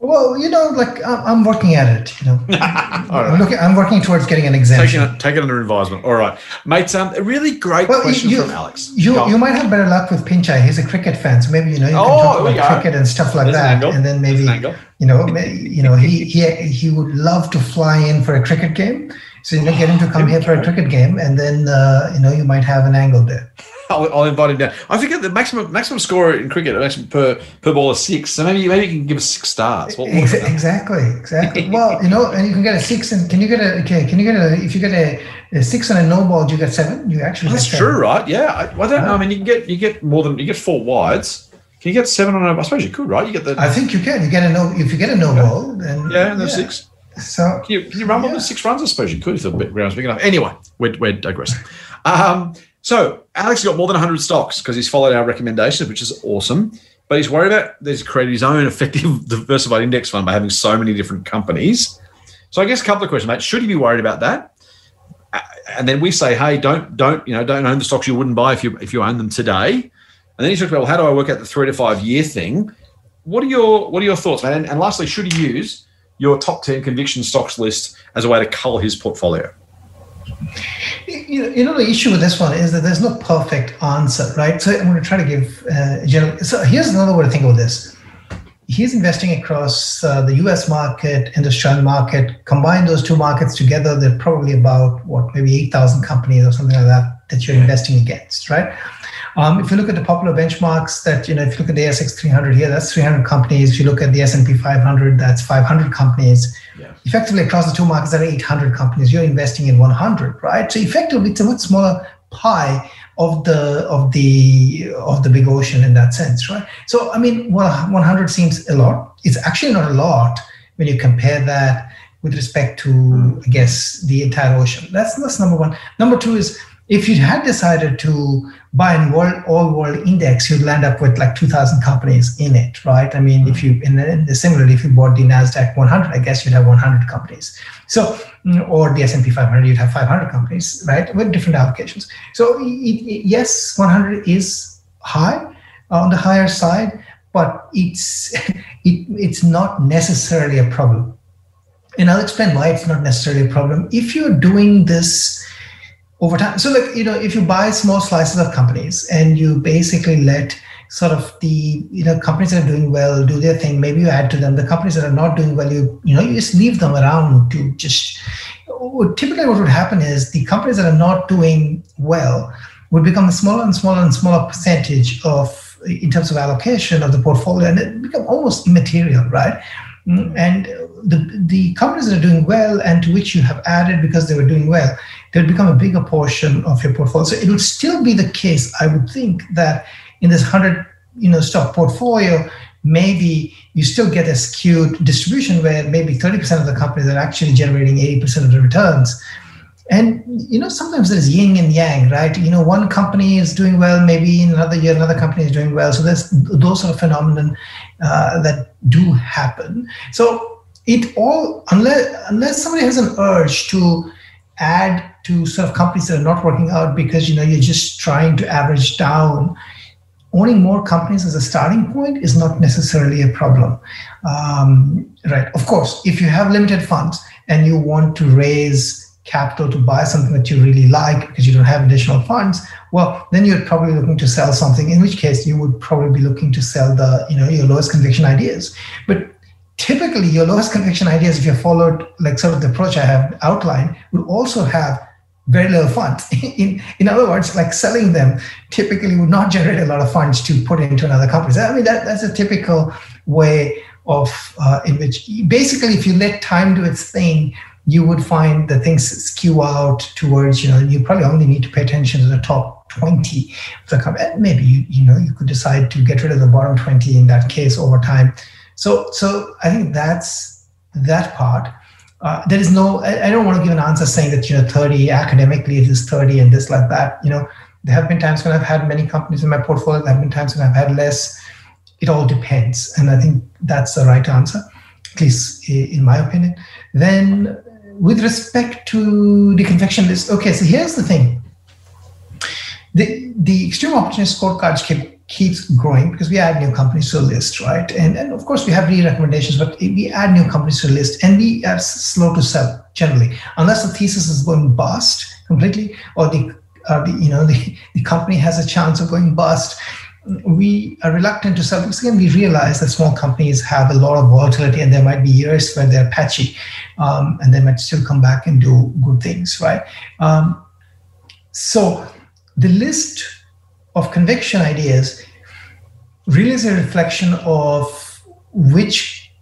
Well, you know, like I'm working at it. You know, <laughs> I'm, looking, I'm working towards getting an exemption. Take it, take it under advisement. All right, mate. Um, a really great well, question you, from Alex. You you might have better luck with Pichai. He's a cricket fan, so maybe you know you can oh, talk about cricket and stuff like There's that, an and then maybe an you know you know he he he would love to fly in for a cricket game. So you know, get him to come here for a cricket game, and then uh, you know you might have an angle there. <laughs> I'll, I'll, invite him down. I forget the maximum maximum score in cricket maximum per per ball is six. So maybe maybe you can give us six stars. What, what exactly, exactly. <laughs> well, you know, and you can get a six. And can you get a okay? Can you get a if you get a, a six and a no ball, do you get seven? You actually that's true, right? Yeah, I, I don't know. I mean, you can get you get more than you get four wides. Can you get seven on a? I suppose you could, right? You get the. I think you can. You get a no. If you get a no okay. ball, then yeah, and yeah. six. So can you, can you run yeah. with six runs? I suppose you could if the ground's big enough. Anyway, we're, we're digressing. Um, so Alex got more than 100 stocks because he's followed our recommendations, which is awesome. But he's worried about he's created his own effective <laughs> diversified index fund by having so many different companies. So I guess a couple of questions, mate. Should he be worried about that? And then we say, hey, don't don't you know don't own the stocks you wouldn't buy if you if you own them today. And then he talks about, well, how do I work out the three to five year thing? What are your what are your thoughts, man? And, and lastly, should he use your top 10 conviction stocks list as a way to cull his portfolio? You know, the issue with this one is that there's no perfect answer, right? So I'm going to try to give uh, general. So here's another way to think of this. He's investing across uh, the U.S. market and the Australian market. Combine those two markets together, they're probably about what maybe eight thousand companies or something like that that you're investing against, right? Um, if you look at the popular benchmarks, that you know, if you look at the ASX 300 here, that's 300 companies. If you look at the S&P 500, that's 500 companies. Yeah. Effectively, across the two markets, there are 800 companies. You're investing in 100, right? So effectively, it's a much smaller pie of the of the of the big ocean in that sense, right? So I mean, well, 100 seems a lot. It's actually not a lot when you compare that with respect to, mm. I guess, the entire ocean. That's that's number one. Number two is if you had decided to buy an world all world index, you'd land up with like 2,000 companies in it, right? I mean, mm. if you in the, similarly, if you bought the Nasdaq 100, I guess you'd have 100 companies. So or the S&P 500, you'd have 500 companies, right, with different allocations. So it, it, yes, 100 is high on the higher side, but it's <laughs> it, it's not necessarily a problem. And I'll explain why it's not necessarily a problem. If you're doing this over time, so like you know, if you buy small slices of companies and you basically let sort of the you know companies that are doing well do their thing maybe you add to them. The companies that are not doing well you you know you just leave them around to just typically what would happen is the companies that are not doing well would become a smaller and smaller and smaller percentage of in terms of allocation of the portfolio and it become almost immaterial right? Mm, and the the companies that are doing well and to which you have added because they were doing well they would become a bigger portion of your portfolio. So it would still be the case i would think that in this 100 you know stock portfolio maybe you still get a skewed distribution where maybe 30% of the companies are actually generating 80% of the returns. And you know sometimes there's yin and yang right? You know one company is doing well maybe in another year another company is doing well. So there's those sort of phenomenon uh, that do happen. So it all unless unless somebody has an urge to add to of companies that are not working out because you know you're just trying to average down owning more companies as a starting point is not necessarily a problem. Um, right. Of course, if you have limited funds and you want to raise capital to buy something that you really like because you don't have additional funds, well, then you're probably looking to sell something. In which case, you would probably be looking to sell the you know your lowest conviction ideas. But typically, your lowest conviction ideas, if you followed like sort of the approach I have outlined, would also have very little funds. <laughs> In, in other words, like selling them typically would not generate a lot of funds to put into another company. So, I mean, that, that's a typical way of uh, in which basically if you let time do its thing, you would find that things skew out towards, you know, you probably only need to pay attention to the top 20 of the company. Maybe you, you know, you could decide to get rid of the bottom 20 in that case over time. So, so I think that's that part uh, there is no I, I, don't want to give an answer saying that you know 30 academically it is 30 and this like that. You know there have been times when i've had many companies in my portfolio there have been times when i've had less. It all depends and i think that's the right answer at least in my opinion. Then with respect to the conviction list okay so here's the thing. The the extreme opportunity scorecards keep keeps growing because we add new companies to the list, right? And, and of course, we have re-recommendations, but we add new companies to the list and we are slow to sell generally, unless the thesis is going bust completely or the, uh, the you know <laughs> the, the company has a chance of going bust. We are reluctant to sell because again we realize that small companies have a lot of volatility and there might be years where they're patchy, um, and they might still come back and do good things, right? Um, so the list of conviction ideas really is a reflection of which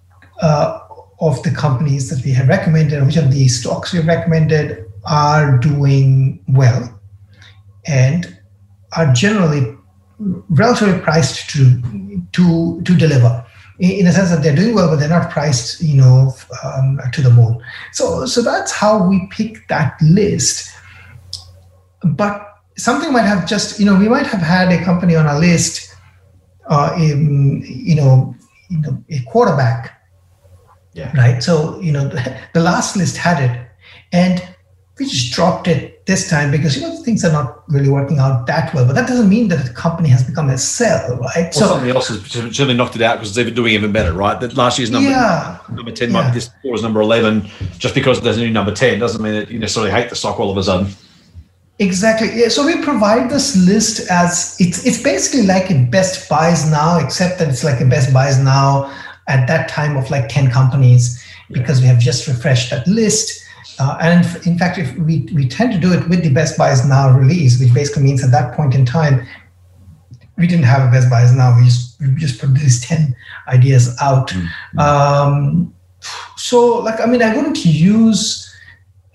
uh, of the companies that we have recommended, which of the stocks we have recommended are doing well and are generally relatively priced to to to deliver. In a sense that they're doing well but they're not priced you know um, to the moon. So so that's how we pick that list. But something might have just you know we might have had a company on our list uh, in, you know you know a quarterback yeah. right so you know the, the last list had it and we just dropped it this time because you know things are not really working out that well. But that doesn't mean that the company has become a sell, right? Well, so something else has certainly knocked it out because it's even doing even better, right? That last year's number yeah, number ten yeah. might be this quarter's number eleven. Just because there's a new number ten doesn't mean that you necessarily hate the stock all of a sudden. Exactly. Yeah. So we provide this list as it's it's basically like a best buys now, except that it's like a best buys now at that time of like 10 companies because we have just refreshed that list. Uh, and in, fact, if we, we tend to do it with the best buys now release, which basically means at that point in time, we didn't have a Best Buys now. We just we just put these ten ideas out. Mm-hmm. Um, so, like, I mean, I wouldn't use.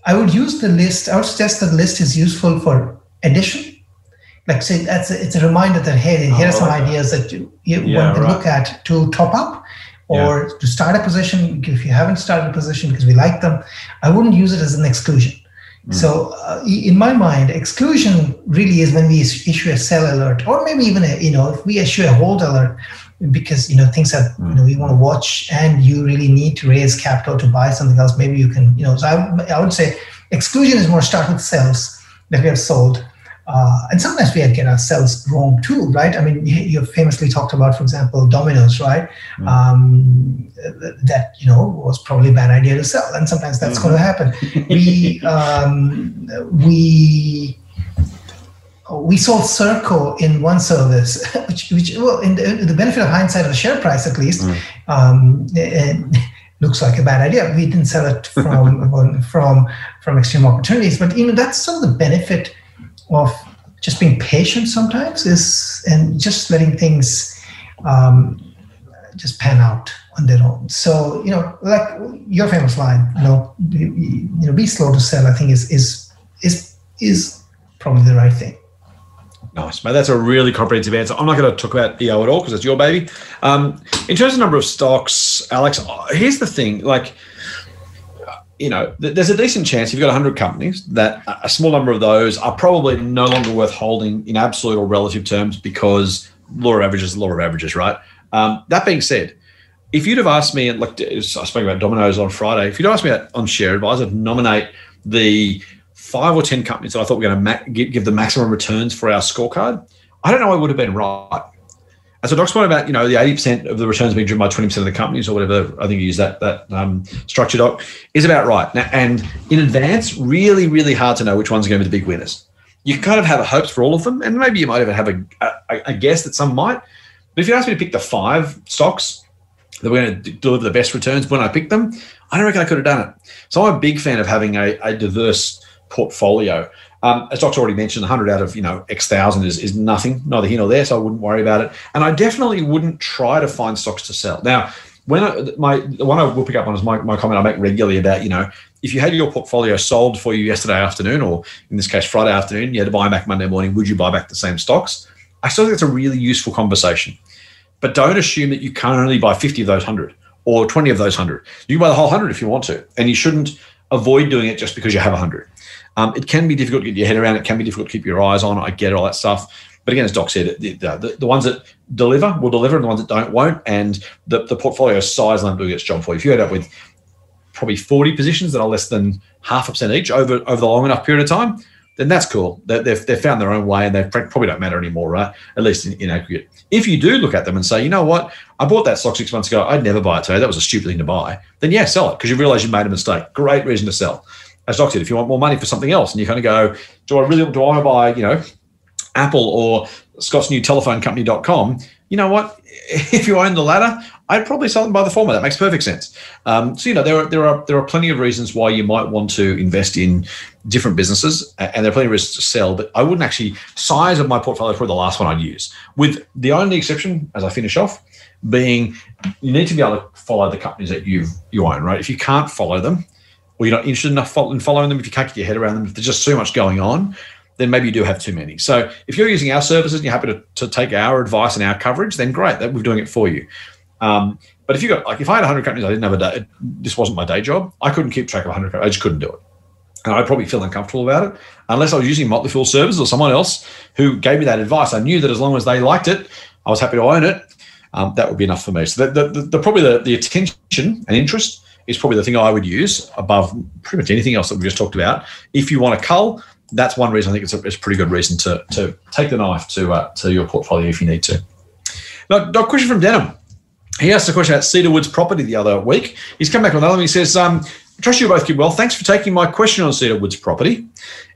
I would use the list. I would suggest that the list is useful for addition. Like, say, that's a, it's a reminder that hey, here oh, are some right. ideas that you, you yeah, want to right. look at to top up or yeah. to start a position if you haven't started a position because we like them. I wouldn't use it as an exclusion Mm. So, uh, in my mind, exclusion really is when we issue a sell alert, or maybe even a, you know if we issue a hold alert because you know things that you know we want to watch, and you really need to raise capital to buy something else. Maybe you can you know. So I, I would say exclusion is more start with sells that we have sold uh, and sometimes we get ourselves wrong too, right? I mean, you, have famously talked about, for example, Domino's right? Mm. Um, that you know was probably a bad idea to sell, and sometimes that's mm. going to happen. <laughs> we um, we we sold Serco in one service, <laughs> which, which well, in the, the, benefit of hindsight of the share price at least, mm. um, it, <laughs> looks like a bad idea. We didn't sell it from <laughs> from from extreme opportunities, but you know that's sort of the benefit of just being patient sometimes is and just letting things um, just pan out on their own. So you know, like your famous line, you know, you know, be slow to sell. I think is is is is probably the right thing. Nice, mate. That's a really comprehensive answer. I'm not going to talk about EO at all because it's your baby. Um, in terms of number of stocks, Alex, here's the thing: like you know, there's a decent chance you've got 100 companies that a small number of those are probably no longer worth holding in absolute or relative terms because law of averages law of averages, right? Um, that being said, if you'd have asked me, and looked, I spoke about Domino's on Friday, if you'd asked me on Share Advisor to nominate the five or 10 companies that I thought were going to give the maximum returns for our scorecard, I don't know I would have been right. And so Doc's point about, you know, the 80% of the returns being driven by 20% of the companies or whatever, I think you use that that um, structure, Doc, is about right. Now, and in advance, really, really hard to know which ones are going to be the big winners. You kind of have hopes for all of them, and maybe you might even have a, a, a guess that some might. But if you ask me to pick the five stocks that were going to deliver the best returns when I picked them, I don't reckon I could have done it. So I'm a big fan of having a, a diverse portfolio. Um, as Doc's already mentioned, 100 out of you know X thousand is, is nothing, neither here nor there, so I wouldn't worry about it. And I definitely wouldn't try to find stocks to sell. Now, when I, my the one I will pick up on is my, my comment I make regularly about you know if you had your portfolio sold for you yesterday afternoon, or in this case Friday afternoon, you had to buy back Monday morning, would you buy back the same stocks? I still think it's a really useful conversation, but don't assume that you can only buy 50 of those 100 or 20 of those 100. You can buy the whole 100 if you want to, and you shouldn't avoid doing it just because you have 100. Um, it can be difficult to get your head around. It can be difficult to keep your eyes on. I get all that stuff. But again, as Doc said, the, the, the, ones that deliver will deliver, and the ones that don't won't. And the, the portfolio size will do its job for you. If you end up with probably 40 positions that are less than half a percent each over, over the long enough period of time, then that's cool. They've, they've found their own way and they probably don't matter anymore, right? At least in, in aggregate. If you do look at them and say, you know what, I bought that stock six months ago, I'd never buy it today. That was a stupid thing to buy. Then yeah, sell it because you realize you made a mistake. Great reason to sell as Doc said, if you want more money for something else, and you kind of go, do I really do I want to buy, you know, Apple or Scott's new telephone company.com? You know what? <laughs> If you own the latter, I'd probably sell them by the former. That makes perfect sense. Um, so you know there are there are there are plenty of reasons why you might want to invest in different businesses, and there are plenty of reasons to sell. But I wouldn't actually size of my portfolio probably the last one I'd use. With the only exception, as I finish off, being you need to be able to follow the companies that you you own. Right? If you can't follow them, or you're not interested enough in following them, if you can't get your head around them, if there's just too much going on, then maybe you do have too many. So if you're using our services and you're happy to, to take our advice and our coverage, then great, that we're doing it for you. Um, but if you got like if I had 100 companies, I didn't have a day. This wasn't my day job. I couldn't keep track of 100. I just couldn't do it, and I'd probably feel uncomfortable about it unless I was using Motley Fool Services or someone else who gave me that advice. I knew that as long as they liked it, I was happy to own it. Um, that would be enough for me. So the, the, the probably the, the attention and interest is probably the thing I would use above pretty much anything else that we've just talked about. If you want to cull, that's one reason I think it's a, it's a pretty good reason to, to take the knife to uh, to your portfolio if you need to. Now, Doc, question from Denham. He asked a question about Cedar Woods property the other week. He's come back with another one. He says, um, trust you both keep well. Thanks for taking my question on Cedar Woods property.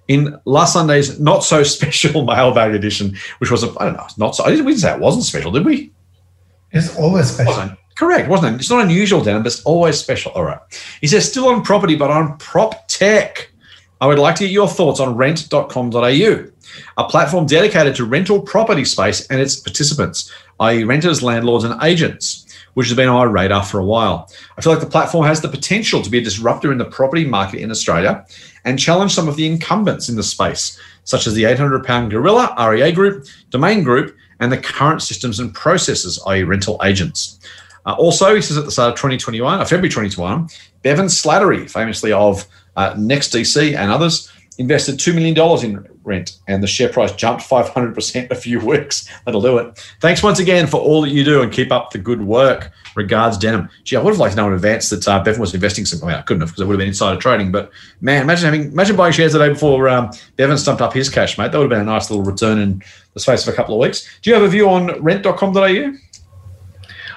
In last Sunday's not so <laughs> special mailbag edition, which was, a, I don't know, not so, we didn't say it wasn't special, did we? It's always special. Correct, wasn't it? It's not unusual, Dan, but it's always special. All right. He says, still on property, but on prop tech. I would like to get your thoughts on rent.com.au. a platform dedicated to rental property space and its participants, i.e., renters, landlords, and agents which has been on my radar for a while. I feel like the platform has the potential to be a disruptor in the property market in Australia and challenge some of the incumbents in the space, such as the 800 pound gorilla, REA Group, Domain Group, and the current systems and processes, i.e., rental agents. Uh, also, he says at the start of 2021, uh, February 2021, Bevan Slattery, famously of uh, NextDC and others, invested $2 million in rent and the share price jumped 500% in a few <laughs> weeks. That'll do it. Thanks once again for all that you do and keep up the good work. Regards, Denim. Gee, I would have liked to know in advance that uh, Bevan was investing some. I, mean, I couldn't have because it would have been insider trading. But man, imagine having imagine buying shares the day before um, Bevan stumped up his cash, mate. That would have been a nice little return in the space of a couple of weeks. Do you have a view on rent.com.au?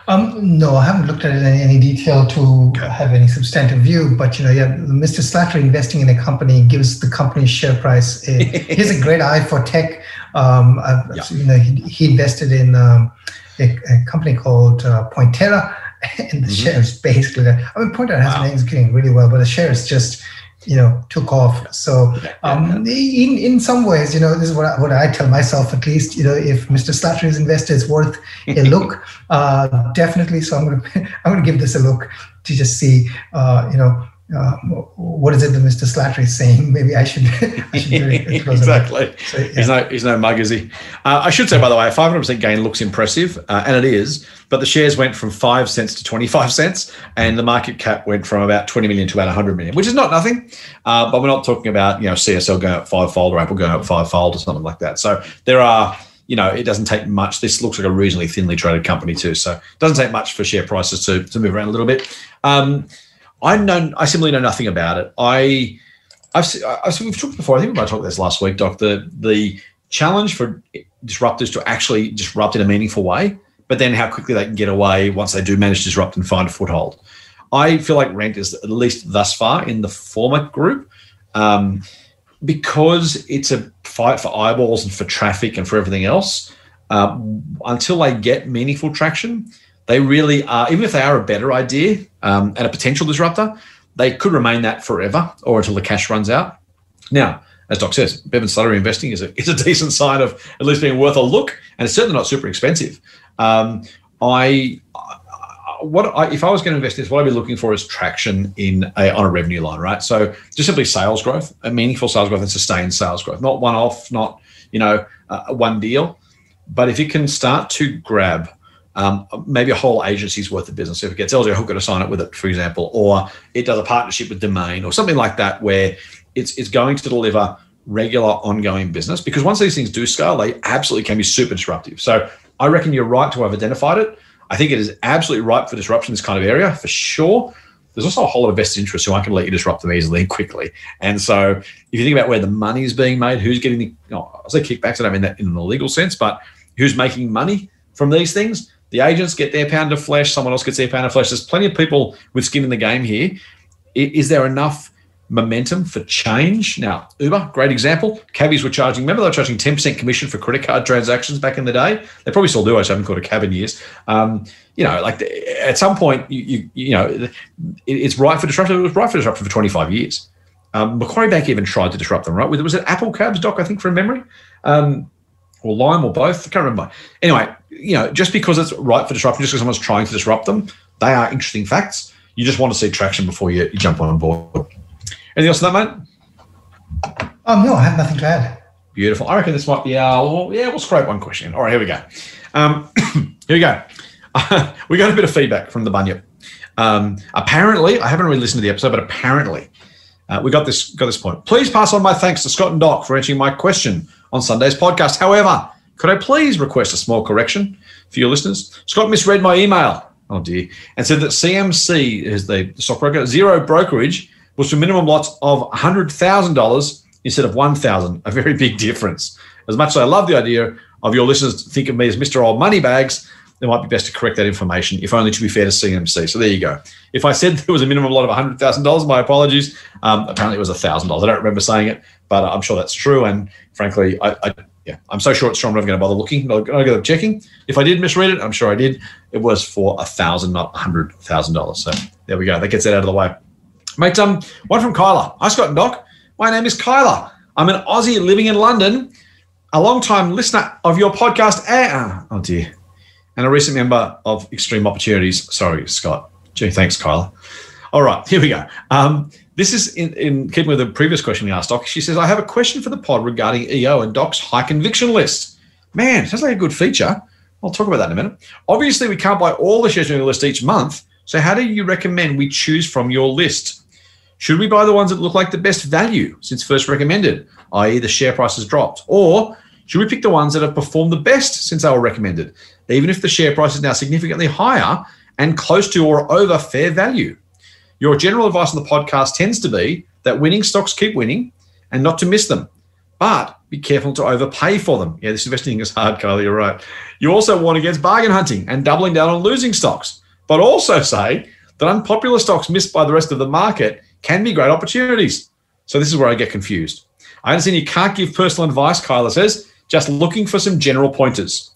Um, no, I haven't looked at it in any detail to okay. have any substantive view. But you know, yeah, Mr. Slattery investing in a company gives the company's share price. A, he <laughs> has a great eye for tech. Um, yeah. You know, he, he invested in um, a, a, company called uh, Pointerra, <laughs> and the mm-hmm. shares basically. I mean, Pointerra has wow. been executing really well, but the shares just you know took off so um, in in some ways you know this is what I, what I tell myself at least you know if Mr. Slattery's investor is worth a <laughs> look uh, definitely so I'm gonna <laughs> I'm gonna give this a look to just see uh, you know uh, what is it that Mr. Slattery is saying? <laughs> Maybe I should, I should do it. exactly. So, yeah. He's no he's no mug, is he? Uh, I should say, by the way, a 500% gain looks impressive, uh, and it is. But the shares went from five cents to 25 cents, and the market cap went from about 20 million to about 100 million, which is not nothing. Uh, but we're not talking about you know CSL going up fivefold or Apple going up fivefold or something like that. So there are you know, it doesn't take much. This looks like a reasonably thinly traded company too, so it doesn't take much for share prices to, to move around a little bit. Um, I know I simply know nothing about it. I I've, I've we've talked before. I think we might talk this last week, Doc. The the challenge for disruptors to actually disrupt in a meaningful way, but then how quickly they can get away once they do manage to disrupt and find a foothold. I feel like Rent is at least thus far in the former group. Um, because it's a fight for eyeballs and for traffic and for everything else, um, until they get meaningful traction, they really are, even if they are a better idea um, and a potential disruptor, they could remain that forever or until the cash runs out. Now, as Doc says, Bevan Slattery investing is a, <laughs> is a decent sign of at least being worth a look, and it's certainly not super expensive. Um, I, what I, if I was going to invest in this, what I'd be looking for is traction in a, on a revenue line, right? So just simply sales growth, a meaningful sales growth and sustained sales growth, not one off, not you know uh, one deal, but if you can start to grab um, maybe a whole agency's worth of business. If it gets LJ Hooker to sign up with it, for example, or it does a partnership with Domain or something like that, where it's it's going to deliver regular ongoing business. Because once these things do scale, they absolutely can be super disruptive. So I reckon you're right to have identified it. I think it is absolutely ripe for disruption in this kind of area for sure. There's also a whole lot of vested interest who I can let you disrupt them easily and quickly. And so if you think about where the money is being made, who's getting the, know, I say kickbacks, I don't mean that in a legal sense, but who's making money from these things, the agents get their pound of flesh, someone else gets their pound of flesh. There's plenty of people with skin in the game here. Is there enough momentum for change? Now, Uber, great example. Cabbies were charging, remember they were charging 10% commission for credit card transactions back in the day? They probably still do. I haven't caught a cab in years. Um, you know, like at some point, you, you, you know, it's right for disruption. It was right for disruption for 25 years. Um, Macquarie Bank even tried to disrupt them, right? Was it Apple Cabs, Doc, I think, from memory? Um, or Lime or both. I can't remember. Anyway, you know, just because it's right for disruption, just because someone's trying to disrupt them, they are interesting facts. You just want to see traction before you, you jump on board. Anything else on that, mate? Um, no, I have nothing to add. Beautiful. I reckon this might be our, well, yeah, we'll scrape one question. All right, here we go. Um, <clears throat> here we go. <laughs> we got a bit of feedback from the bunyip. Um, apparently, I haven't really listened to the episode, but apparently, uh, we got this got this point. Please pass on my thanks to Scott and Doc for answering my question on Sunday's podcast. However, could I please request a small correction for your listeners? Scott misread my email. Oh dear, and said that CMC is the stockbroker zero brokerage was for minimum lots of hundred thousand dollars instead of one thousand. A very big difference. As much as I love the idea of your listeners think of me as Mr. Old Moneybags, it might be best to correct that information, if only to be fair to CMC. So there you go. If I said <laughs> there was a minimum lot of $100,000, my apologies. Um, apparently it was $1,000. I don't remember saying it, but I'm sure that's true. And frankly, I, I yeah, I'm so sure it's true. I'm never going to bother looking. I'm going to go checking. If I did misread it, I'm sure I did. It was for a thousand, not a hundred thousand dollars. So there we go. That gets that out of the way. Mate, um, one from Kyla. Hi, Scott and Doc. My name is Kyla. I'm an Aussie living in London a long-time listener of your podcast. Uh, oh dear. And a recent member of Extreme Opportunities. Sorry, Scott. Gee, thanks, Kyla. All right, here we go. Um, this is in, in keeping with the previous question we asked Doc. She says, I have a question for the pod regarding EO and Doc's high conviction list. Man, sounds like a good feature. I'll talk about that in a minute. Obviously, we can't buy all the shares on the list each month. So, how do you recommend we choose from your list? Should we buy the ones that look like the best value since first recommended, i.e., the share price has dropped? Or should we pick the ones that have performed the best since they were recommended, even if the share price is now significantly higher and close to or over fair value? Your general advice on the podcast tends to be that winning stocks keep winning and not to miss them, but be careful to overpay for them. Yeah, this investing is hard, Kylie. You're right. You also warn against bargain hunting and doubling down on losing stocks, but also say that unpopular stocks missed by the rest of the market can be great opportunities. So this is where I get confused. I understand you can't give personal advice, Kyla says, just looking for some general pointers.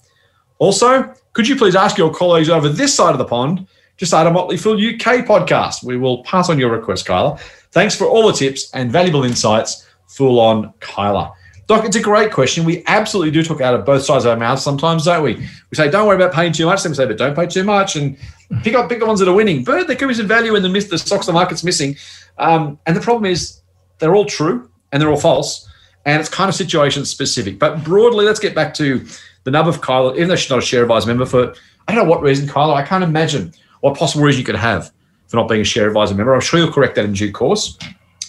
Also, could you please ask your colleagues over this side of the pond to start a Motley Fool UK podcast? We will pass on your request, Kyla. Thanks for all the tips and valuable insights. Fool on, Kyla. Doc, it's a great question. We absolutely do talk out of both sides of our mouths sometimes, don't we? We say, don't worry about paying too much. Then we say, but don't pay too much and pick up pick the ones that are winning. But there could be some value in the miss the stocks the market's missing. Um, and the problem is they're all true and they're all false. And it's kind of situation specific. But broadly, let's get back to the nub of Kyla, even though she's not a share advisor member for I don't know what reason, Kyla, I can't imagine what possible reason you could have for not being a share advisor member. I'm sure you'll correct that in due course.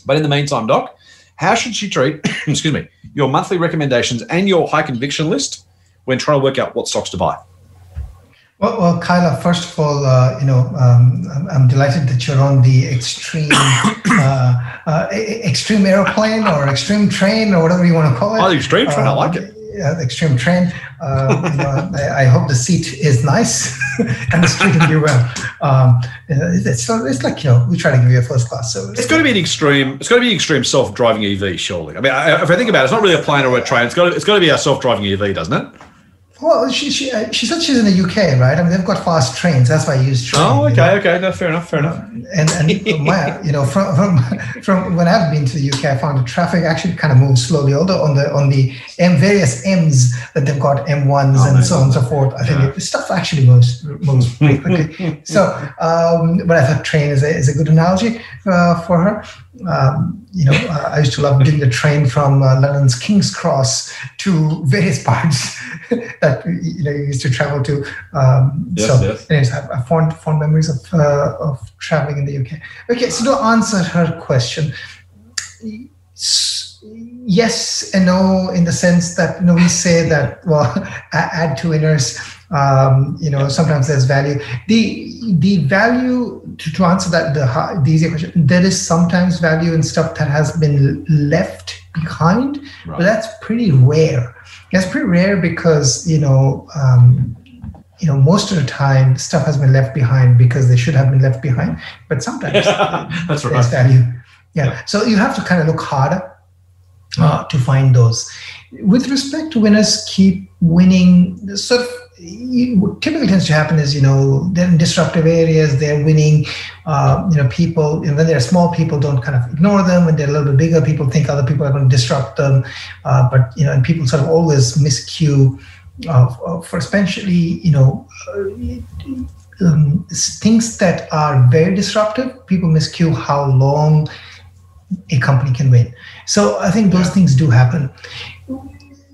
But in the meantime, Doc, how should she treat, <coughs> excuse me, your monthly recommendations and your high conviction list when trying to work out what stocks to buy? Well, well, Kyla, first of all, uh, you know, um, I'm, I'm, delighted that you're on the extreme, <coughs> uh, uh, extreme airplane or extreme train or whatever you want to call it. Oh, the extreme train, I like it. The extreme train. Uh, you know, I, I, hope the seat is nice <laughs> and it's treating you well. Um, it's, it's like you know we try to give you a first class service. It's got to be an extreme. It's got to be an extreme self-driving EV, surely. I mean, if I think about it, it's not really a plane or a train. It's got to, it's got to be a self-driving EV, doesn't it? Well, she she, uh, she said she's in the UK, right? I mean, they've got fast trains. That's why I use train. Oh, okay, you know? okay, no, fair enough, fair enough. And and my, <laughs> you know, from, from from when I've been to the UK, I found the traffic actually kind of moves slowly. Although on the on the M various M's that they've got M1s oh, and so on and so forth, I think yeah. it, stuff actually moves moves pretty quickly. <laughs> so, um, but I thought train is a, is a good analogy uh, for her. Um, you know, uh, I used to love getting the train from uh, London's King's Cross to various <laughs> parts that you know you used to travel to. Um, yes, so, yes. anyways, I have fond fond memories of uh, of traveling in the UK. Okay, so to answer her question, yes and no, in the sense that you know we say that well, <laughs> add two winners um, you know sometimes there's value the the value to, to answer that the, the easier question there is sometimes value in stuff that has been left behind right. but that's pretty rare that's pretty rare because you know um, you know most of the time stuff has been left behind because they should have been left behind but sometimes <laughs> that's there's right. value yeah. yeah so you have to kind of look harder uh, to find those. With respect to winners keep winning sort of what typically tends to happen is you know they're in disruptive areas they're winning uh, you know people and when they're small people don't kind of ignore them. When they're a little bit bigger people think other people are going to disrupt them. Uh, but you know and people sort of always miscue uh, for especially you know uh, um, things that are very disruptive people miscue how long a company can win so i think those things do happen.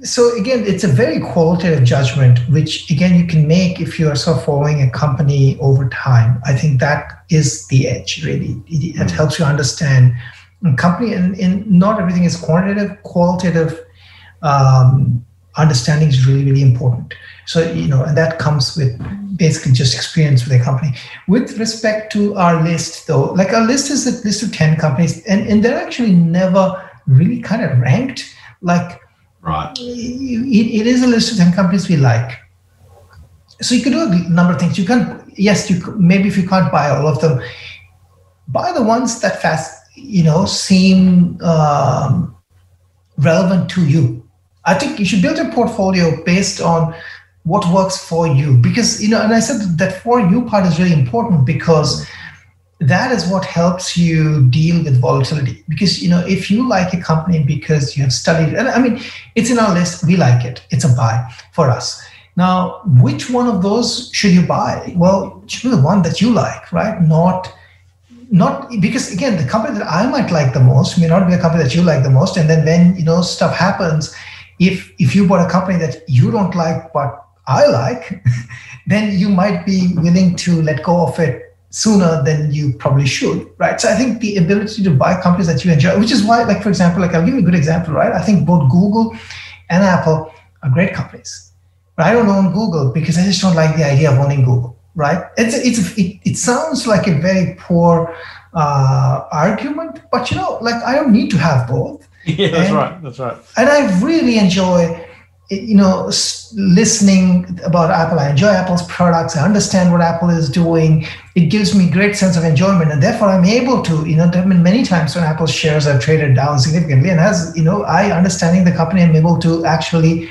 So again it's a very qualitative judgment which again you can make if you are sort of following a company over time. I think that is the edge really. It, it helps you understand a company and, and not everything is quantitative. Qualitative um, understanding is really really important. So you know and that comes with basically just experience with a company. With respect to our list though like our list is a list of 10 companies and, and they're actually never really kind of ranked like Right. It, it is a list of 10 companies we like. So you can do a number of things. You can, yes, you could, maybe if you can't buy all of them, buy the ones that fast, you know, seem um, relevant to you. I think you should build a portfolio based on what works for you because you know and i said that for you part is really important because that is what helps you deal with volatility. Because you know if you like a company because you have studied and i mean it's in our list we like it it's a buy for us. Now which one of those should you buy? Well be the one that you like right? Not not because again the company that i might like the most may not be the company that you like the most. And then when you know stuff happens if if you bought a company that you don't like but i like <laughs> then you might be willing to let go of it sooner than you probably should, right? So I think the ability to buy companies that you enjoy, which is why, like for example, like I'll give you a good example, right? I think both Google and Apple are great companies, but I don't own Google because I just don't like the idea of owning Google, right? It's it's it, it sounds like a very poor uh, argument, but you know, like I don't need to have both. <laughs> Yeah, that's and, right. That's right. And I really enjoy you know listening about apple. I enjoy apple's products. I understand what apple is doing. It gives me great sense of enjoyment and therefore i'm able to you know there have been many times when apple's shares have traded down significantly and as you know i understanding the company i'm able to actually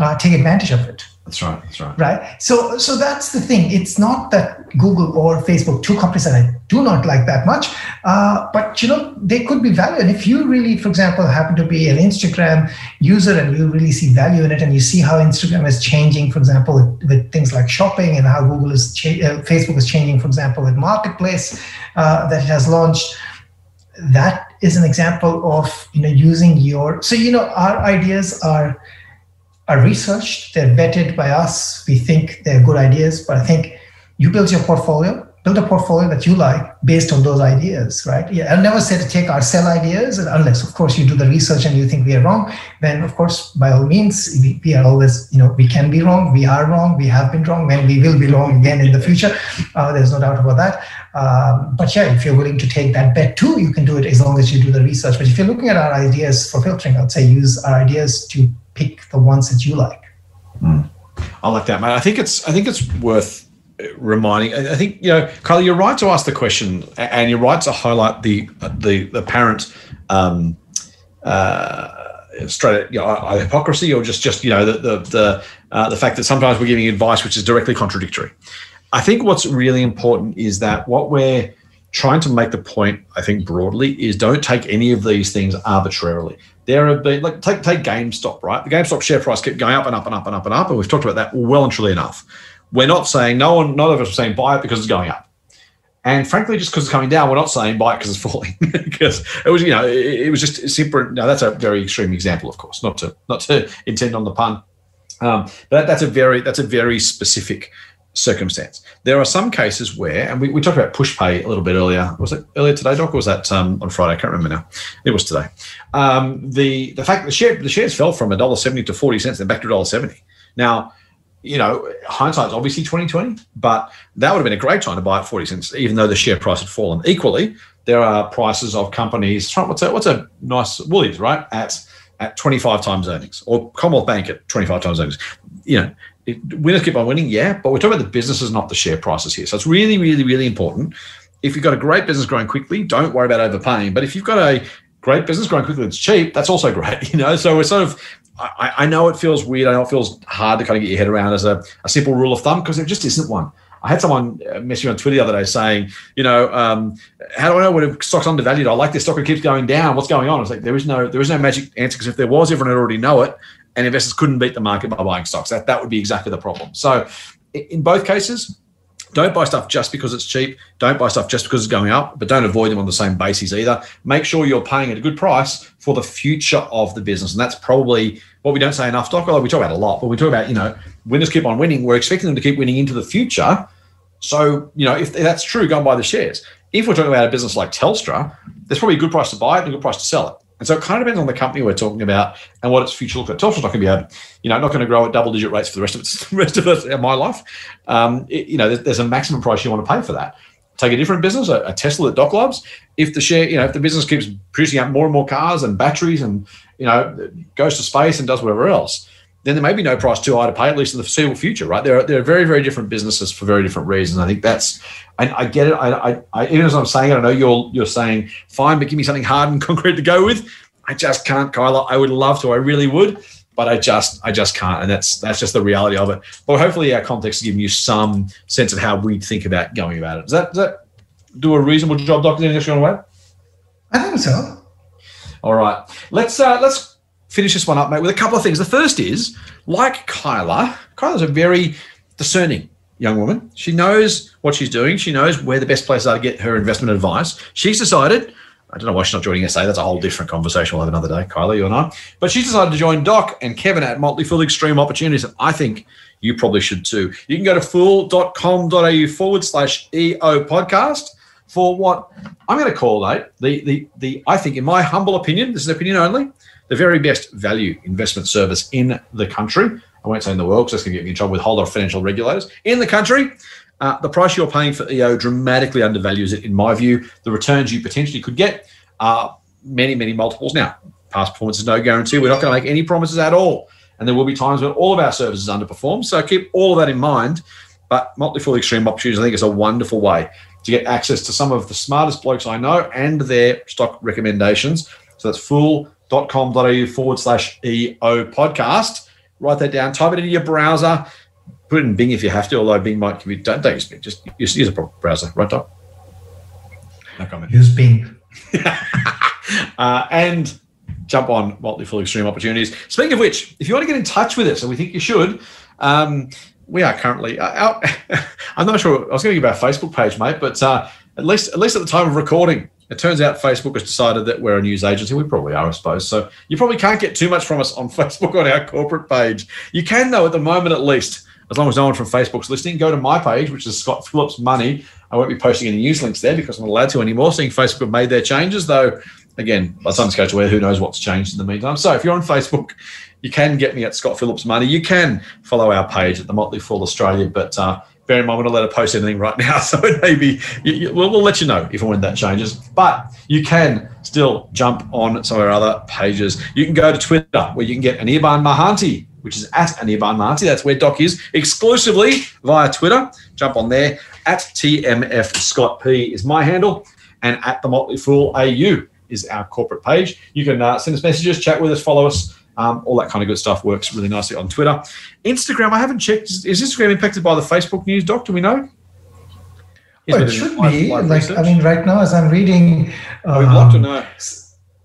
uh, take advantage of it that's right. That's right. Right. So, so that's the thing. It's not that Google or Facebook, two companies that I do not like that much, uh, but you know they could be value. And if you really, for example, happen to be an Instagram user and you really see value in it, and you see how Instagram is changing, for example, with, with things like shopping, and how Google is, cha- uh, Facebook is changing, for example, with Marketplace uh, that it has launched, that is an example of you know using your. So you know our ideas are are researched, they're vetted by us. We think they're good ideas, but I think you build your portfolio, build a portfolio that you like based on those ideas, right? Yeah, I'll never say to take our sell ideas, unless, of course, you do the research and you think we are wrong. Then, of course, by all means, we, we are always, you know, we can be wrong, we are wrong, we have been wrong, and we will be wrong again in the future. Uh, there's no doubt about that. Um, but yeah, if you're willing to take that bet too, you can do it as long as you do the research. But if you're looking at our ideas for filtering, I'd say use our ideas to pick the ones that you like. Mm. I like that, man. I think it's I think it's worth reminding. I think you know, Carly, you're right to ask the question, and you're right to highlight the the apparent um, uh, straight you know, hypocrisy or just just you know the the the, uh, the fact that sometimes we're giving advice which is directly contradictory. I think what's really important is that what we're trying to make the point, I think broadly, is don't take any of these things arbitrarily there have been like take take GameStop, right? The GameStop share price kept going up and up and up and up and up, and we've talked about that well and truly enough. We're not saying no one, none of us are saying buy it because it's going up. And frankly, just because it's coming down, we're not saying buy it because it's falling. <laughs> because it was, you know, it, it was just simple. Now that's a very extreme example, of course, not to not to intend on the pun. Um, but that's a very that's a very specific circumstance. There are some cases where, and we, we talked about Pushpay a little bit earlier. Was it earlier today, Doc, or was that um, on Friday? I can't remember now. It was today. Um, the the fact that the share the shares fell from $1.70 to 40 cents, then back to $1.70. Now, you know, hindsight's obviously 2020, but that would have been a great time to buy at 40 cents, even though the share price had fallen. Equally, there are prices of companies. What's a what's a nice Woolies, right? At at 25 times earnings, or Commonwealth Bank at 25 times earnings. You know, winners keep on winning, yeah, but we're talking about the businesses, not the share prices here. So it's really, really, really important. If you've got a great business growing quickly, don't worry about overpaying. But if you've got a great business growing quickly that's cheap, that's also <laughs> great. You know, so we're sort of I, I know it feels weird. I know it feels hard to kind of get your head around as a, a simple rule of thumb because there just isn't one. I had someone uh, message me on Twitter the other day saying, you know, um, how do I know when a stock's undervalued? I like this stock; and it keeps going down. What's going on? I was like there is no there is no magic answer because if there was, everyone would already know it and investors couldn't beat the market by buying stocks. That that would be exactly the problem. So in both cases, don't buy stuff just because it's cheap. Don't buy stuff just because it's going up, but don't avoid them on the same basis either. Make sure you're paying at a good price for the future of the business. And that's probably what we don't say enough, Doc. We talk about a lot, but we talk about, you know, winners keep on winning. We're expecting them to keep winning into the future. So, you know, if that's true, go and buy the shares. If we're talking about a business like Telstra, there's probably a good price to buy it and a good price to sell it. And so it kind of depends on the company we're talking about and what its future looks like. Telstra's not going to be able, you know, not going to grow at double digit rates for the rest of its <laughs> rest of its, my life. Um, it, you know, there's, there's, a maximum price you want to pay for that. Take a different business, a, a, Tesla that Doc loves. If the share, you know, if the business keeps producing out more and more cars and batteries and you know goes to space and does whatever else, then there may be no price too high to pay, at least in the foreseeable future, right? There are, there are very, very different businesses for very different reasons. I think that's, I, I get it. I, I, I, even as I'm saying it, I know you're, you're saying, fine, but give me something hard and <laughs> concrete to go with. I just can't, Kyla. I would love to. I really would, but I just, I just can't. And that's, that's just the reality of it. But hopefully our context is giving you some sense of how we think about going about it. Is that, does that do a reasonable job, Doctor? Anything else you want to add? I think so. All right. Let's uh, let's finish this one up, mate, with a couple of things. The first is, like Kyla, Kyla's a very discerning young woman. She knows what she's doing. She knows where the best places are to get her investment advice. She's decided I don't know why she's not joining SA. That's a whole different conversation. We'll have another day, Kyla, you and I. But she's decided to join Doc and Kevin at Motley Fool Extreme Opportunities. And I think you probably should too. You can go to fool.com.au forward slash EO podcast for what I'm going to call, mate, the, the, the, I think, in my humble opinion, this is opinion only, the very best value investment service in the country. I won't say in the world because that's going to get me in trouble with whole lot of financial regulators. In the country, uh, the price you're paying for EO dramatically undervalues it, in my view. The returns you potentially could get are many, many multiples. Now, past performance is no guarantee. We're not going to make any promises at all. And there will be times when all of our services underperform. So keep all of that in mind. But Motley Fool Extreme Opportunities, I think, is a wonderful way to get access to some of the smartest blokes I know and their stock recommendations. So that's fool.com.au forward slash EO podcast. Write that down, type it into your browser Put it in Bing if you have to, although Bing might give you, don't, don't use Bing, just use, use a browser, right, Doc? No comment. Use Bing. <laughs> uh, and jump on Motley Fool Extreme Opportunities. Speaking of which, if you want to get in touch with us, and we think you should, um, we are currently uh, out. <laughs> I'm not sure. I was going to give our Facebook page, mate, but uh, at least at least at the time of recording, it turns out Facebook has decided that we're a news agency. We probably are, I suppose. So you probably can't get too much from us on <laughs> Facebook on our corporate page. You can, though, at the moment at least as long as no one from Facebook's listening, go to my page, which is Scott Phillips Money. I won't be posting any news links there because I'm not allowed to anymore, seeing Facebook have made their changes, though, again, by the time to who knows what's changed in the meantime. So if you're on Facebook, you can get me at Scott Phillips Money. You can follow our page at the Motley Fool Australia, but uh, bear in not allowed to post anything right now, <laughs> so it may be, you, you, we'll, we'll, let you know if and when that changes. But you can still jump on some of our other pages. You can go to Twitter where you can get Anirban Mahanti which is at Anirban Mahanti. That's where Doc is exclusively via Twitter. Jump on there. At TMF Scott P is my handle, and at the Motley Fool AU is our corporate page. You can uh, send us messages, chat with us, follow us. Um, all that kind of good stuff works really nicely on Twitter. Instagram, I haven't checked. Is Instagram impacted by the Facebook news, Doc? Do we know? Well, it should be. Like, research? I mean, right now, as I'm reading, um, we'd love to know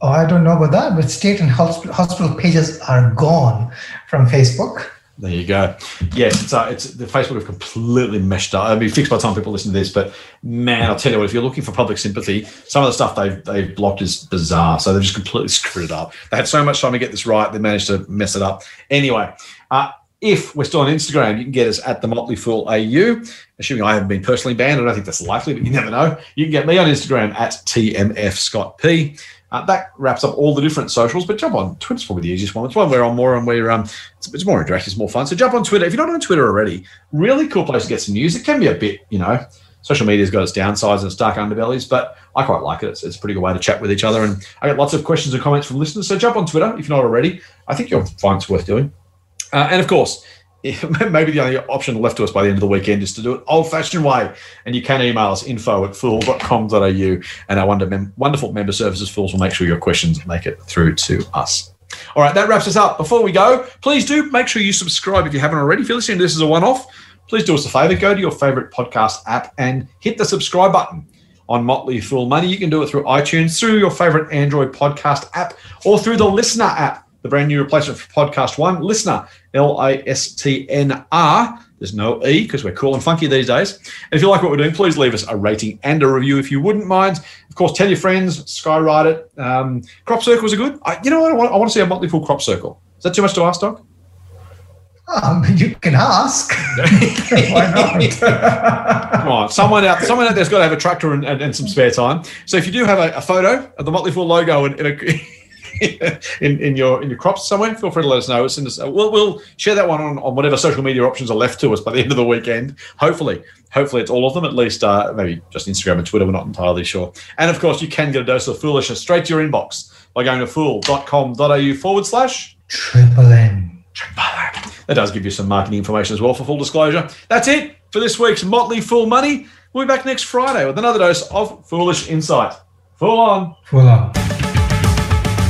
Oh, I don't know about that, but state and hospital pages are gone from Facebook. There you go. Yes, it's, uh, it's the Facebook have completely meshed up. I'll be fixed by the time people listen to this, but man, I'll tell you what, if you're looking for public sympathy, some of the stuff they've they've blocked is bizarre. So they've just completely <laughs> screwed it up. They had so much time to get this right, they managed to mess it up. Anyway, uh, if we're still on Instagram, you can get us at the Motley Fool AU. Assuming I haven't been personally banned, I don't think that's likely, but you never know. You can get me on Instagram at TMF Scott P. Uh, that wraps up all the different socials, but jump on Twitter's probably the easiest one. It's one we're on more and we're um, it's, it's, more interactive, it's more fun. So jump on Twitter if you're not on Twitter already. Really cool place to get some news. It can be a bit, you know, social media's got its downsides and its dark underbellies, but I quite like it. It's, it's a pretty good way to chat with each other, and I get lots of questions and comments from listeners. So jump on Twitter if you're not already. I think you'll find it's worth doing. Uh, and of course, <laughs> maybe the only option left to us by the end of the weekend is to do it old fashioned way. And you can email us info at fool.com.au and our wonderful member services fools will make sure your questions make it through to us. All right, that wraps us up. Before we go, please do make sure you subscribe if you haven't already. If you're listening to this as a one off, please do us a favor go to your favorite podcast app and hit the subscribe button on Motley Fool Money. You can do it through iTunes, through your favorite Android podcast app, or through the Listener app the brand new replacement for Podcast One, Listener, L I S T N R. There's no E because we're cool and funky these days. And if you like what we're doing, please leave us a rating and a review if you wouldn't mind. Of course, tell your friends, skywrite it. Um, crop circles are good. I, you know what? I want, I want to see a Motley Fool crop circle. Is that too much to ask, Doc? Um, you can ask. <laughs> Why not? <laughs> Come on, someone out, someone out there's got to have a tractor and, and, and some spare time. So if you do have a, a photo of the Motley Fool logo in a <laughs> in, in your in your crops somewhere, feel free to let us know. Send us, we'll, we'll share that one on, on whatever social media options are left to us by the end of the weekend. Hopefully, hopefully it's all of them, at least uh, maybe just Instagram and Twitter. We're not entirely sure. And of course, you can get a dose of foolishness straight to your inbox by going to fool.com.au forward slash triple M. Triple M. That does give you some marketing information as well for full disclosure. That's it for this week's Motley Fool Money. We'll be back next Friday with another dose of foolish insight. Fool on. Fool on.